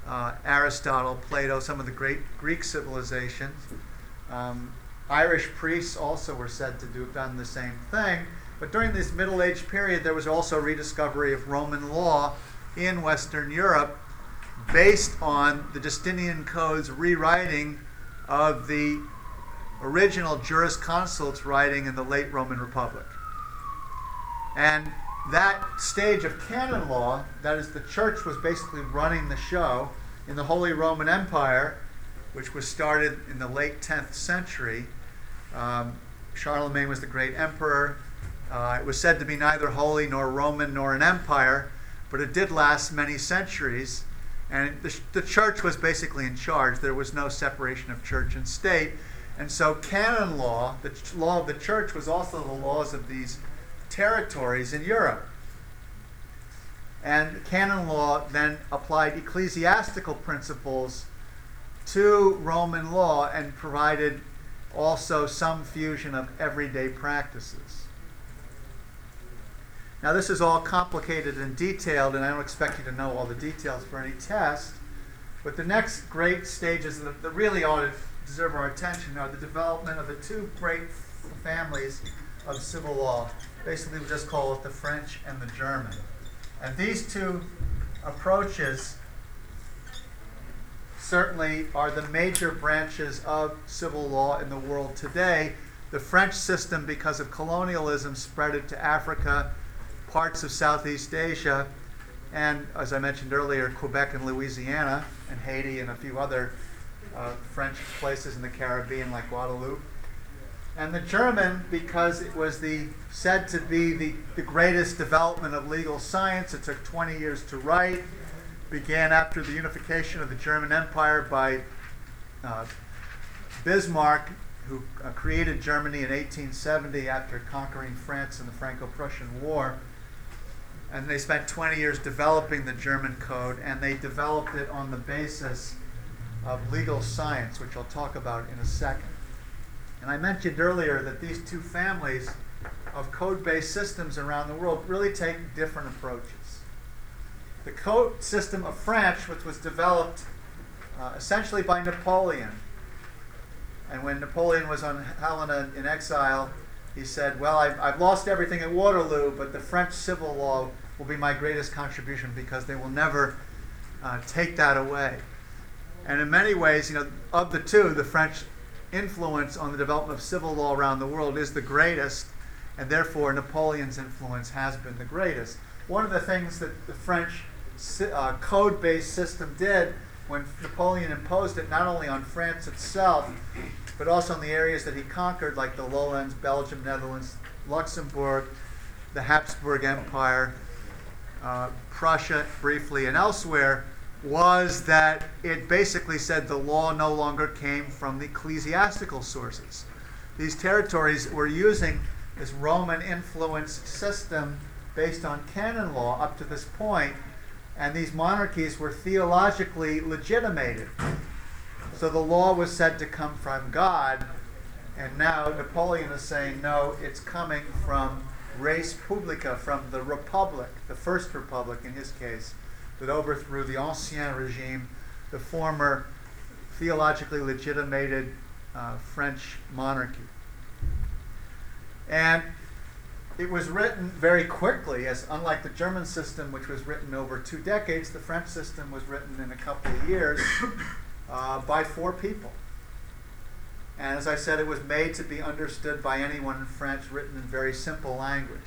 uh, Aristotle, Plato, some of the great Greek civilizations. Um, Irish priests also were said to do, have done the same thing. But during this Middle Age period, there was also rediscovery of Roman law in Western Europe based on the Justinian Code's rewriting of the original jurisconsult's writing in the late Roman Republic. And that stage of canon law, that is, the church was basically running the show in the Holy Roman Empire, which was started in the late 10th century. Um, Charlemagne was the great emperor. Uh, it was said to be neither holy nor Roman nor an empire, but it did last many centuries. And the, the church was basically in charge. There was no separation of church and state. And so, canon law, the law of the church, was also the laws of these territories in Europe. And canon law then applied ecclesiastical principles to Roman law and provided also some fusion of everyday practices. Now, this is all complicated and detailed, and I don't expect you to know all the details for any test. But the next great stages that, really ought to deserve our attention are the development of the two great families of civil law. Basically, we just call it the French and the German. And these two approaches certainly are the major branches of civil law in the world today. The French system, because of colonialism, spread it to Africa, parts of Southeast Asia, and as I mentioned earlier, Quebec and Louisiana, and Haiti, and a few other uh, French places in the Caribbean like Guadeloupe. And the German, because it was the said to be the, the greatest development of legal science, it took 20 years to write, began after the unification of the German Empire by uh, Bismarck, who uh, created Germany in 1870 after conquering France in the Franco Prussian War. And they spent 20 years developing the German code, and they developed it on the basis of legal science, which I'll talk about in a second. And I mentioned earlier that these two families of code based systems around the world really take different approaches. The code system of French, which was developed uh, essentially by Napoleon, and when Napoleon was on Helena in exile, he said, Well, I've, I've lost everything at Waterloo, but the French civil law will be my greatest contribution because they will never uh, take that away. And in many ways, you know, of the two, the French influence on the development of civil law around the world is the greatest, and therefore Napoleon's influence has been the greatest. One of the things that the French uh, code based system did when Napoleon imposed it not only on France itself, but also in the areas that he conquered, like the lowlands, Belgium, Netherlands, Luxembourg, the Habsburg Empire, uh, Prussia briefly, and elsewhere, was that it basically said the law no longer came from the ecclesiastical sources. These territories were using this Roman influenced system based on canon law up to this point, and these monarchies were theologically legitimated. So the law was said to come from God, and now Napoleon is saying, no, it's coming from res publica, from the republic, the first republic in his case, that overthrew the Ancien regime, the former theologically legitimated uh, French monarchy. And it was written very quickly, as unlike the German system, which was written over two decades, the French system was written in a couple of years uh, by four people. And as I said, it was made to be understood by anyone in French, written in very simple language.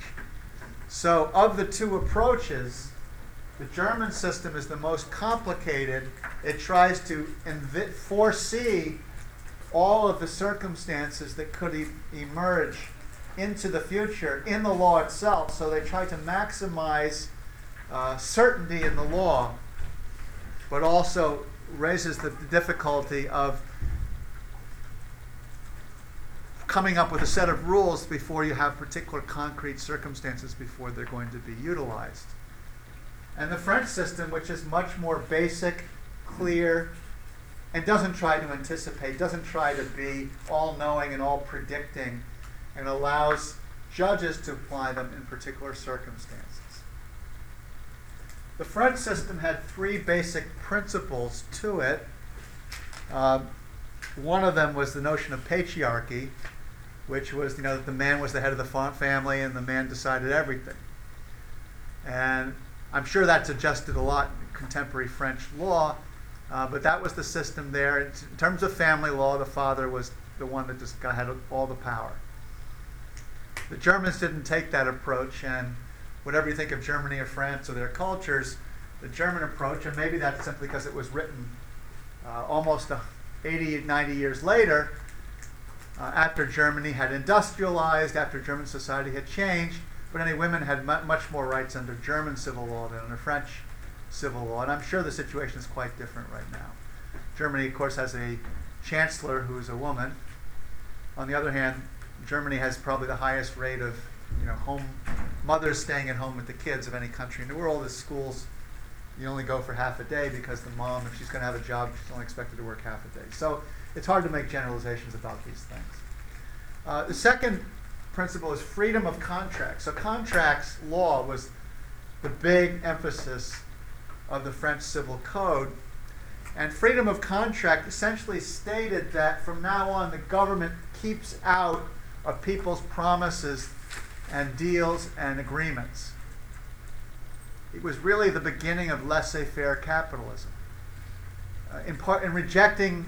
So, of the two approaches, the German system is the most complicated. It tries to invi- foresee all of the circumstances that could e- emerge into the future in the law itself. So they try to maximize uh, certainty in the law, but also raises the difficulty of coming up with a set of rules before you have particular concrete circumstances before they're going to be utilized. And the French system, which is much more basic, clear, and doesn't try to anticipate, doesn't try to be all knowing and all predicting, and allows judges to apply them in particular circumstances. The French system had three basic principles to it. Uh, one of them was the notion of patriarchy, which was, you know, that the man was the head of the family and the man decided everything. And I'm sure that's adjusted a lot in contemporary French law, uh, but that was the system there. In terms of family law, the father was the one that just got, had all the power. The Germans didn't take that approach, and whatever you think of Germany or France or their cultures, the German approach, and maybe that's simply because it was written uh, almost 80, 90 years later, uh, after Germany had industrialized, after German society had changed, but any women had mu- much more rights under German civil law than under French civil law. And I'm sure the situation is quite different right now. Germany, of course, has a chancellor who is a woman. On the other hand, Germany has probably the highest rate of you know home mothers staying at home with the kids of any country in the world. The schools you only go for half a day because the mom, if she's going to have a job, she's only expected to work half a day. So it's hard to make generalizations about these things. Uh, the second principle is freedom of contract. So contracts law was the big emphasis of the French Civil Code. And freedom of contract essentially stated that from now on the government keeps out of people's promises and deals and agreements. It was really the beginning of laissez faire capitalism. Uh, in, part, in rejecting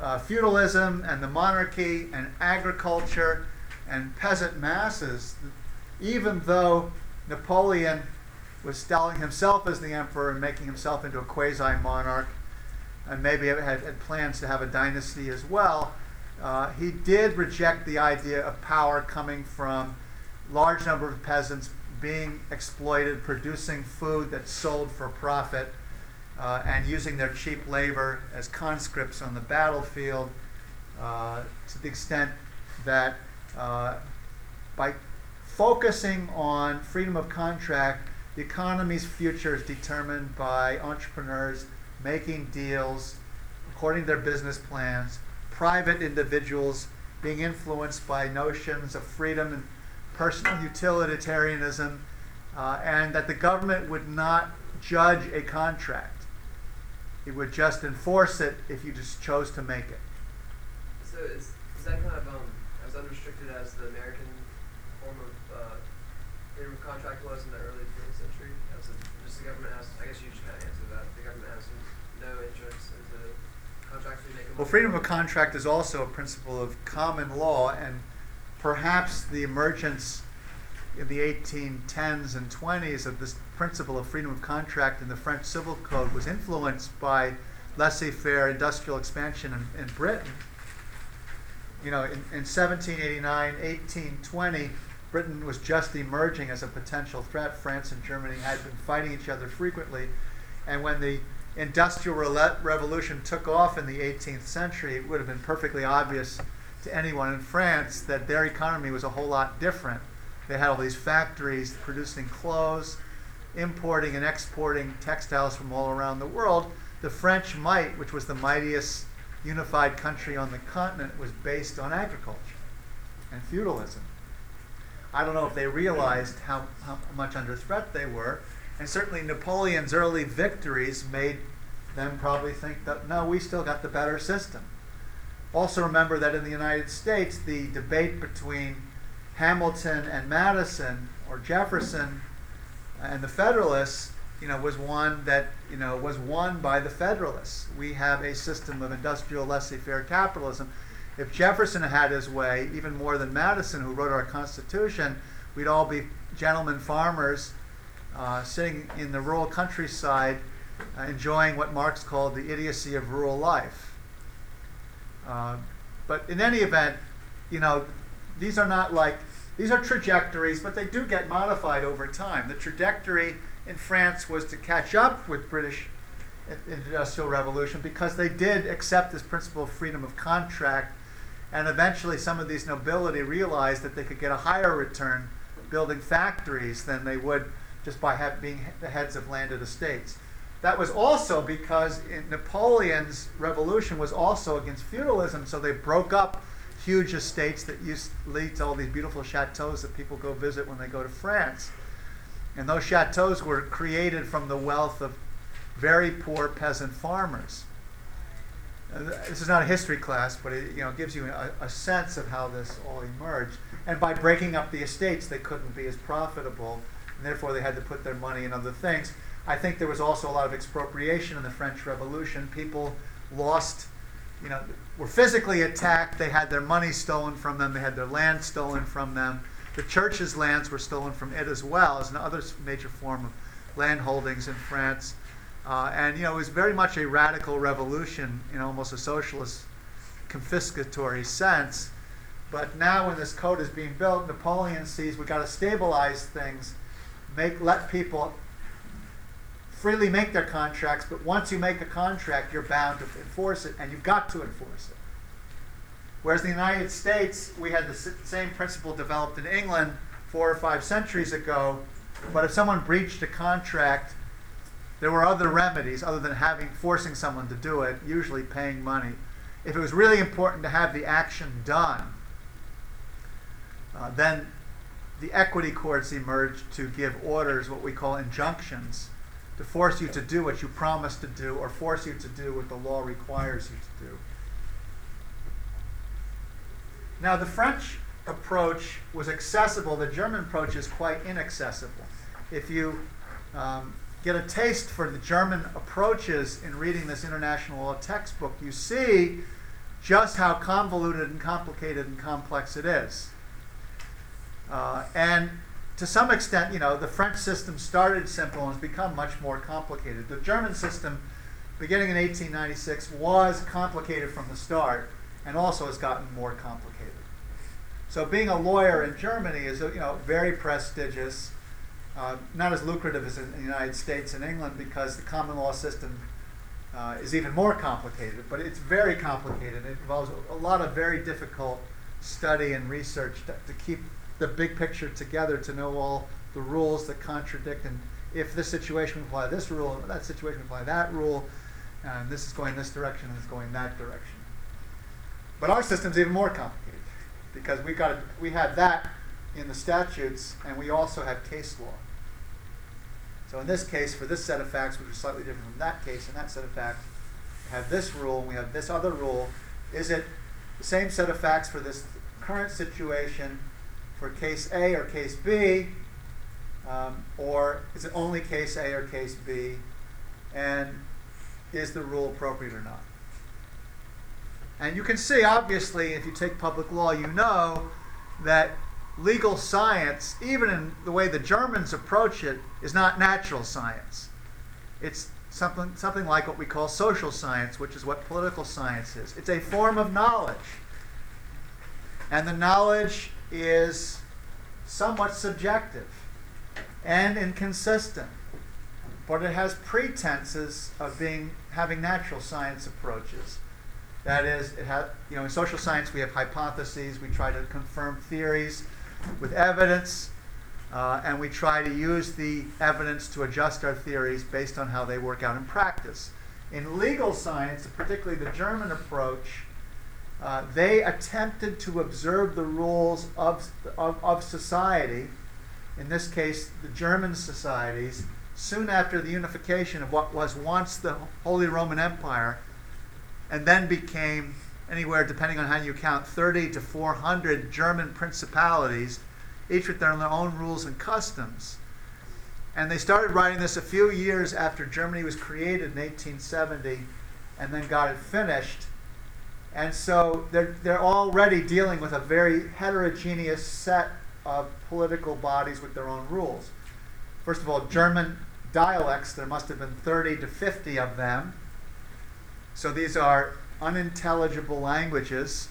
uh, feudalism and the monarchy and agriculture and peasant masses, even though Napoleon was styling himself as the emperor and making himself into a quasi monarch, and maybe had, had, plans to have a dynasty as well, uh, he did reject the idea of power coming from large number of peasants being exploited, producing food that's sold for profit uh, and using their cheap labor as conscripts on the battlefield uh, to the extent that uh, by focusing on freedom of contract, the economy's future is determined by entrepreneurs making deals according to their business plans, private individuals being influenced by notions of freedom and personal utilitarianism, uh, and that the government would not judge a contract. It would just enforce it if you just chose to make it. So is, is that kind of um, as unrestricted as the American form of uh, freedom of contract was in the early 20th century? As a, just the government has, I guess you just kind of answer that. The government has no interest in the contracts we make. Well, freedom of contract is also a principle of common law, and perhaps the emergence in the 1810s and 20s of this principle of freedom of contract in the French Civil Code was influenced by laissez faire industrial expansion in, in Britain. You know, in, in 1789, 1820, Britain was just emerging as a potential threat. France and Germany had been fighting each other frequently. And when the industrial revolution took off in the 18th century, it would have been perfectly obvious to anyone in France that their economy was a whole lot different. They had all these factories producing clothes, importing and exporting textiles from all around the world. The French might, which was the mightiest unified country on the continent, was based on agriculture and feudalism. I don't know if they realized how, how much under threat they were, and certainly Napoleon's early victories made them probably think that no, we still got the better system. Also, remember that in the United States, the debate between Hamilton and Madison or Jefferson and the Federalists, you know, was one that you know was won by the Federalists. We have a system of industrial laissez-faire capitalism. If Jefferson had his way, even more than Madison, who wrote our Constitution, we'd all be gentlemen farmers uh, sitting in the rural countryside, uh, enjoying what Marx called the idiocy of rural life. Uh, but in any event, you know, these are not like these are trajectories, but they do get modified over time. The trajectory in France was to catch up with British industrial revolution because they did accept this principle of freedom of contract, and eventually some of these nobility realized that they could get a higher return building factories than they would just by have, being the heads of landed estates. That was also because Napoleon's revolution was also against feudalism, so they broke up huge estates that used to lead to all these beautiful chateaus that people go visit when they go to France. And those chateaus were created from the wealth of very poor peasant farmers. Uh, this is not a history class, but it you know, gives you a, a sense of how this all emerged. And by breaking up the estates, they couldn't be as profitable, and therefore they had to put their money in other things. I think there was also a lot of expropriation in the French Revolution. People lost you know, were physically attacked. They had their money stolen from them. They had their land stolen from them. The church's lands were stolen from it as well as another major form of land holdings in France. Uh, and you know, it was very much a radical revolution in almost a socialist confiscatory sense. But now, when this code is being built, Napoleon sees we've got to stabilize things, make let people freely make their contracts, but once you make a contract, you're bound to enforce it, and you've got to enforce it. Whereas in the United States, we had the same principle developed in England four or five centuries ago, but if someone breached a contract, there were other remedies other than having forcing someone to do it, usually paying money. If it was really important to have the action done, uh, then the equity courts emerged to give orders, what we call injunctions, to force you to do what you promised to do or force you to do what the law requires you to do. Now, the French approach was accessible, the German approach is quite inaccessible. If you um, get a taste for the German approaches in reading this international law textbook, you see just how convoluted and complicated and complex it is. Uh, and to some extent, you know, the French system started simple and has become much more complicated. The German system, beginning in 1896, was complicated from the start and also has gotten more complicated. So being a lawyer in Germany is, you know, very prestigious, uh, not as lucrative as in the United States and England because the common law system uh, is even more complicated, but it's very complicated. It involves a lot of very difficult study and research to, to keep the big picture together to know all the rules that contradict and if this situation would apply this rule, that situation would apply that rule, and this is going this direction and it's going that direction. But our system's even more complicated because we've got we have that in the statutes and we also have case law. So in this case, for this set of facts, which is slightly different from that case, in that set of facts, we have this rule and we have this other rule. Is it the same set of facts for this current situation for case A or case B, um, or is it only case A or case B, and is the rule appropriate or not? And you can see, obviously, if you take public law, you know that legal science, even in the way the Germans approach it, is not natural science. It's something, something like what we call social science, which is what political science is. It's a form of knowledge. And the knowledge is somewhat subjective and inconsistent. but it has pretenses of being having natural science approaches. That is, it has you know in social science we have hypotheses. We try to confirm theories with evidence, uh, and we try to use the evidence to adjust our theories based on how they work out in practice. In legal science, particularly the German approach, uh, they attempted to observe the rules of, of, of society, in this case, the German societies, soon after the unification of what was once the Holy Roman Empire, and then became anywhere, depending on how you count, 30 to 400 German principalities, each with their own rules and customs. And they started writing this a few years after Germany was created in 1870 and then got it finished. And so they're, they're already dealing with a very heterogeneous set of political bodies with their own rules. First of all, German dialects, there must have been 30 to 50 of them. So these are unintelligible languages,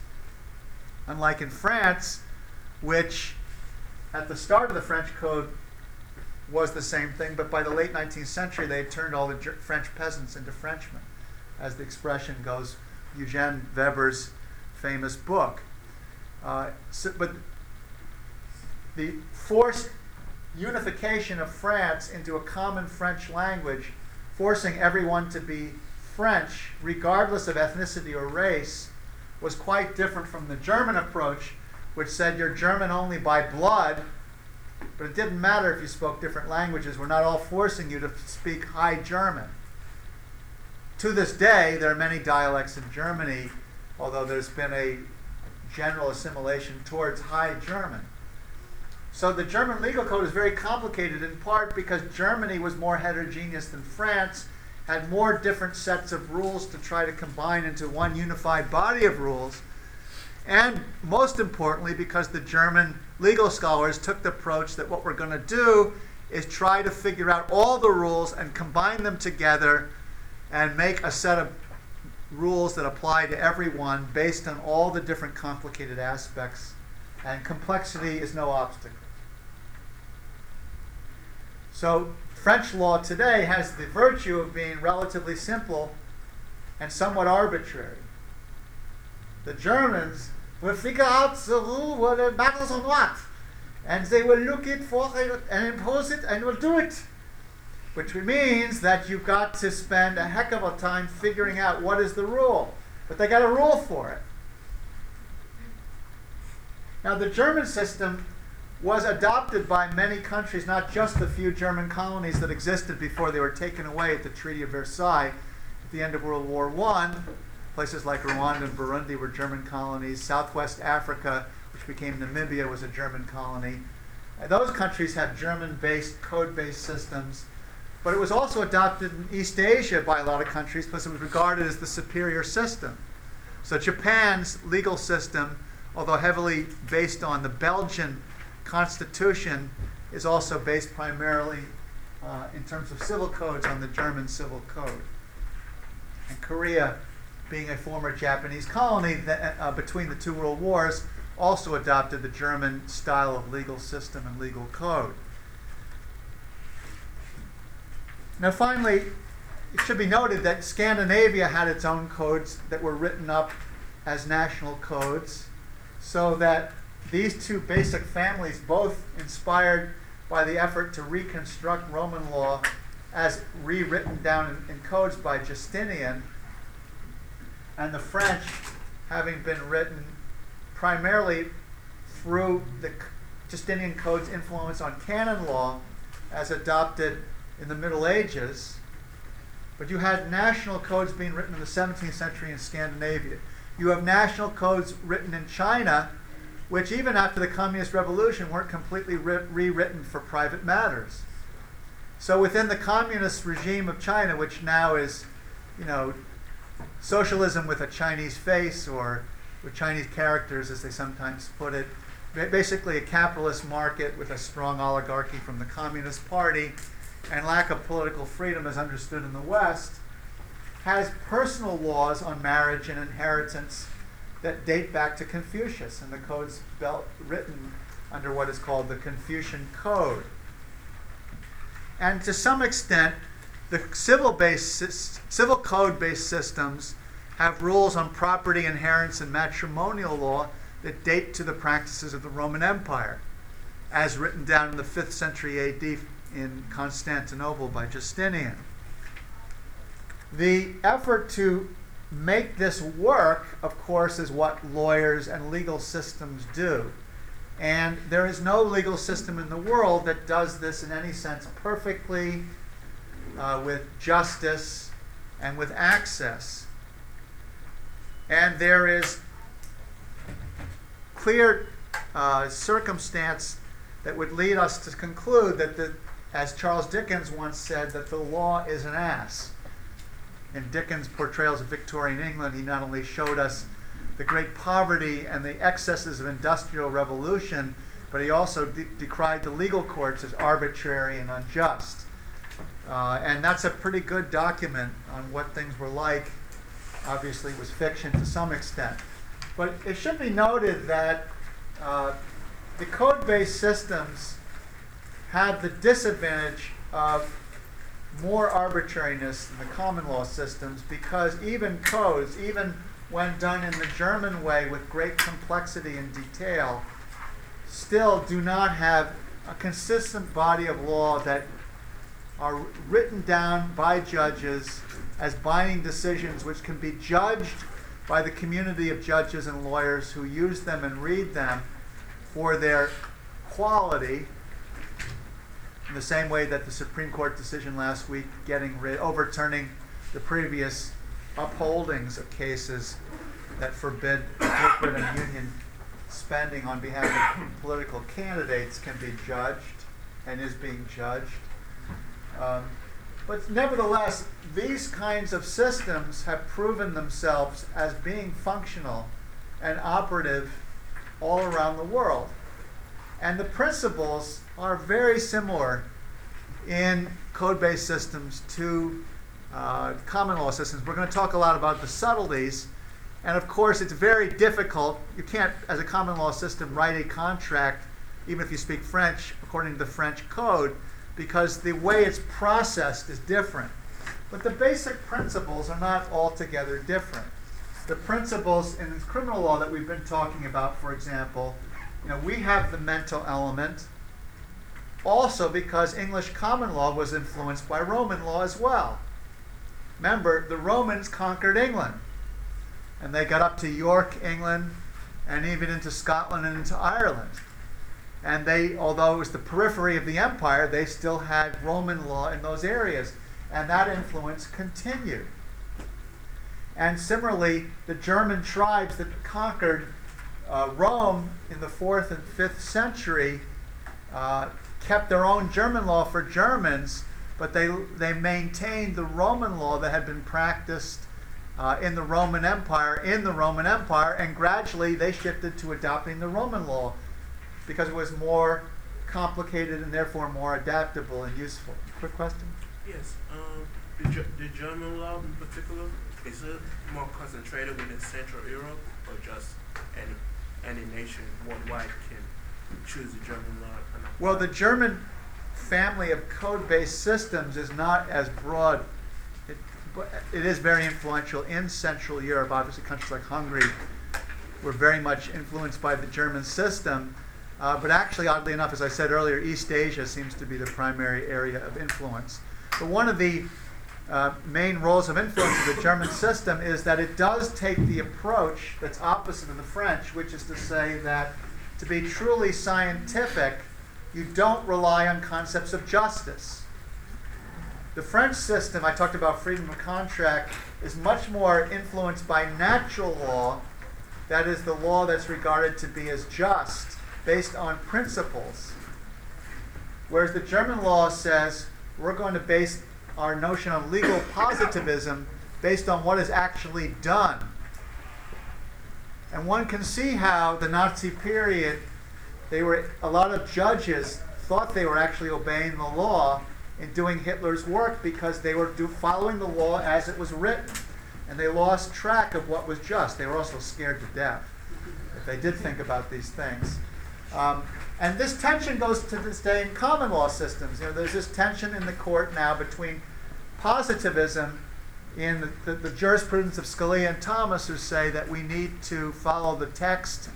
unlike in France, which at the start of the French Code was the same thing, but by the late 19th century, they turned all the French peasants into Frenchmen, as the expression goes, Eugene Weber's famous book. Uh, so, but the forced unification of France into a common French language, forcing everyone to be French, regardless of ethnicity or race, was quite different from the German approach, which said you're German only by blood, but it didn't matter if you spoke different languages. We're not all forcing you to speak High German. To this day, there are many dialects in Germany, although there's been a general assimilation towards High German. So the German legal code is very complicated in part because Germany was more heterogeneous than France, had more different sets of rules to try to combine into one unified body of rules, and most importantly, because the German legal scholars took the approach that what we're going to do is try to figure out all the rules and combine them together and make a set of rules that apply to everyone based on all the different complicated aspects. And complexity is no obstacle. So, French law today has the virtue of being relatively simple and somewhat arbitrary. The Germans will figure out the rule what matters on what. And they will look it for uh, and impose it and will do it. Which means that you've got to spend a heck of a time figuring out what is the rule. But they got a rule for it. Now, the German system was adopted by many countries, not just the few German colonies that existed before they were taken away at the Treaty of Versailles at the end of World War I. Places like Rwanda and Burundi were German colonies. Southwest Africa, which became Namibia, was a German colony. And those countries have German based, code based systems. But it was also adopted in East Asia by a lot of countries because it was regarded as the superior system. So Japan's legal system, although heavily based on the Belgian constitution, is also based primarily uh, in terms of civil codes on the German civil code. And Korea, being a former Japanese colony that, uh, between the two world wars, also adopted the German style of legal system and legal code. Now, finally, it should be noted that Scandinavia had its own codes that were written up as national codes, so that these two basic families, both inspired by the effort to reconstruct Roman law as rewritten down in, in codes by Justinian, and the French having been written primarily through the Justinian Code's influence on canon law as adopted in the Middle Ages. But you had national codes being written in the 17th century in Scandinavia. You have national codes written in China, which even after the Communist Revolution weren't completely re- rewritten for private matters. So within the communist regime of China, which now is, you know, socialism with a Chinese face or with Chinese characters, as they sometimes put it, basically a capitalist market with a strong oligarchy from the Communist Party and lack of political freedom as understood in the West, has personal laws on marriage and inheritance that date back to Confucius and the codes written under what is called the Confucian Code. And to some extent, The civil-based, civil code-based systems have rules on property inheritance and matrimonial law that date to the practices of the Roman Empire, as written down in the 5th century AD in Constantinople by Justinian. The effort to make this work, of course, is what lawyers and legal systems do. And there is no legal system in the world that does this in any sense perfectly, uh, with justice and with access. And there is clear uh, circumstance that would lead us to conclude that, the, as Charles Dickens once said, that the law is an ass. In Dickens' portrayals of Victorian England, he not only showed us the great poverty and the excesses of industrial revolution, but he also de- decried the legal courts as arbitrary and unjust. Uh, and that's a pretty good document on what things were like. Obviously, it was fiction to some extent. But it should be noted that uh, the code based systems have the disadvantage of more arbitrariness than the common law systems because even codes, even when done in the German way with great complexity and detail, still do not have a consistent body of law that are written down by judges as binding decisions which can be judged by the community of judges and lawyers who use them and read them for their quality in the same way that the Supreme Court decision last week getting rid overturning the previous upholdings of cases that forbid corporate and union spending on behalf of political candidates can be judged and is being judged. Um, but nevertheless, these kinds of systems have proven themselves as being functional and operative all around the world. And the principles are very similar in code based systems to uh, common law systems. We're going to talk a lot about the subtleties. And of course, it's very difficult. You can't, as a common law system, write a contract, even if you speak French, according to the French code, because the way it's processed is different. But the basic principles are not altogether different. The principles in criminal law that we've been talking about, for example, you know, we have the mental element also because English common law was influenced by Roman law as well. Remember, the Romans conquered England, and they got up to York, England, and even into Scotland and into Ireland. And they, although it was the periphery of the empire, they still had Roman law in those areas, and that influence continued. And similarly, the German tribes that conquered uh, Rome in the fourth and fifth century uh, kept their own German law for Germans, but they, they maintained the Roman law that had been practiced uh, in the Roman Empire in the Roman Empire, and gradually they shifted to adopting the Roman law because it was more complicated and therefore more adaptable and useful. Quick question? Yes. Um, the, the German law in particular is it more concentrated within Central Europe or just any any nation worldwide can choose the German law? Well, the? German family of code-based systems is not as broad. It, it is very influential in Central Europe. Obviously, countries like Hungary were very much influenced by the German system. Uh, but actually, oddly enough, as I said earlier, East Asia seems to be the primary area of influence. But one of the uh, main roles of influence of the German system is that it does take the approach that's opposite of the French, which is to say that to be truly scientific, you don't rely on concepts of justice. The French system, I talked about freedom of contract, is much more influenced by natural law, that is, the law that's regarded to be as just, based on principles. Whereas the German law says we're going to base our notion of legal positivism based on what is actually done. And one can see how the Nazi period, they were a lot of judges thought they were actually obeying the law in doing Hitler's work because they were do, following the law as it was written. And they lost track of what was just. They were also scared to death if they did think about these things. Um, and this tension goes to this day in common law systems. You know, there's this tension in the court now between positivism in the, the, the jurisprudence of Scalia and Thomas, who say that we need to follow the text,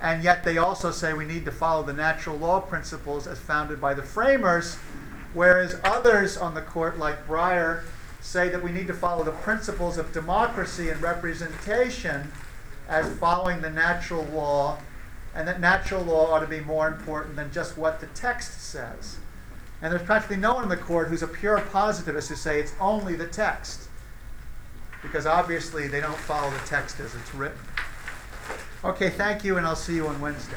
and yet they also say we need to follow the natural law principles as founded by the framers, whereas others on the court, like Breyer, say that we need to follow the principles of democracy and representation as following the natural law, and that natural law ought to be more important than just what the text says. And there's practically no one in the court who's a pure positivist who say it's only the text, because obviously they don't follow the text as it's written. Okay, thank you, and I'll see you on Wednesday.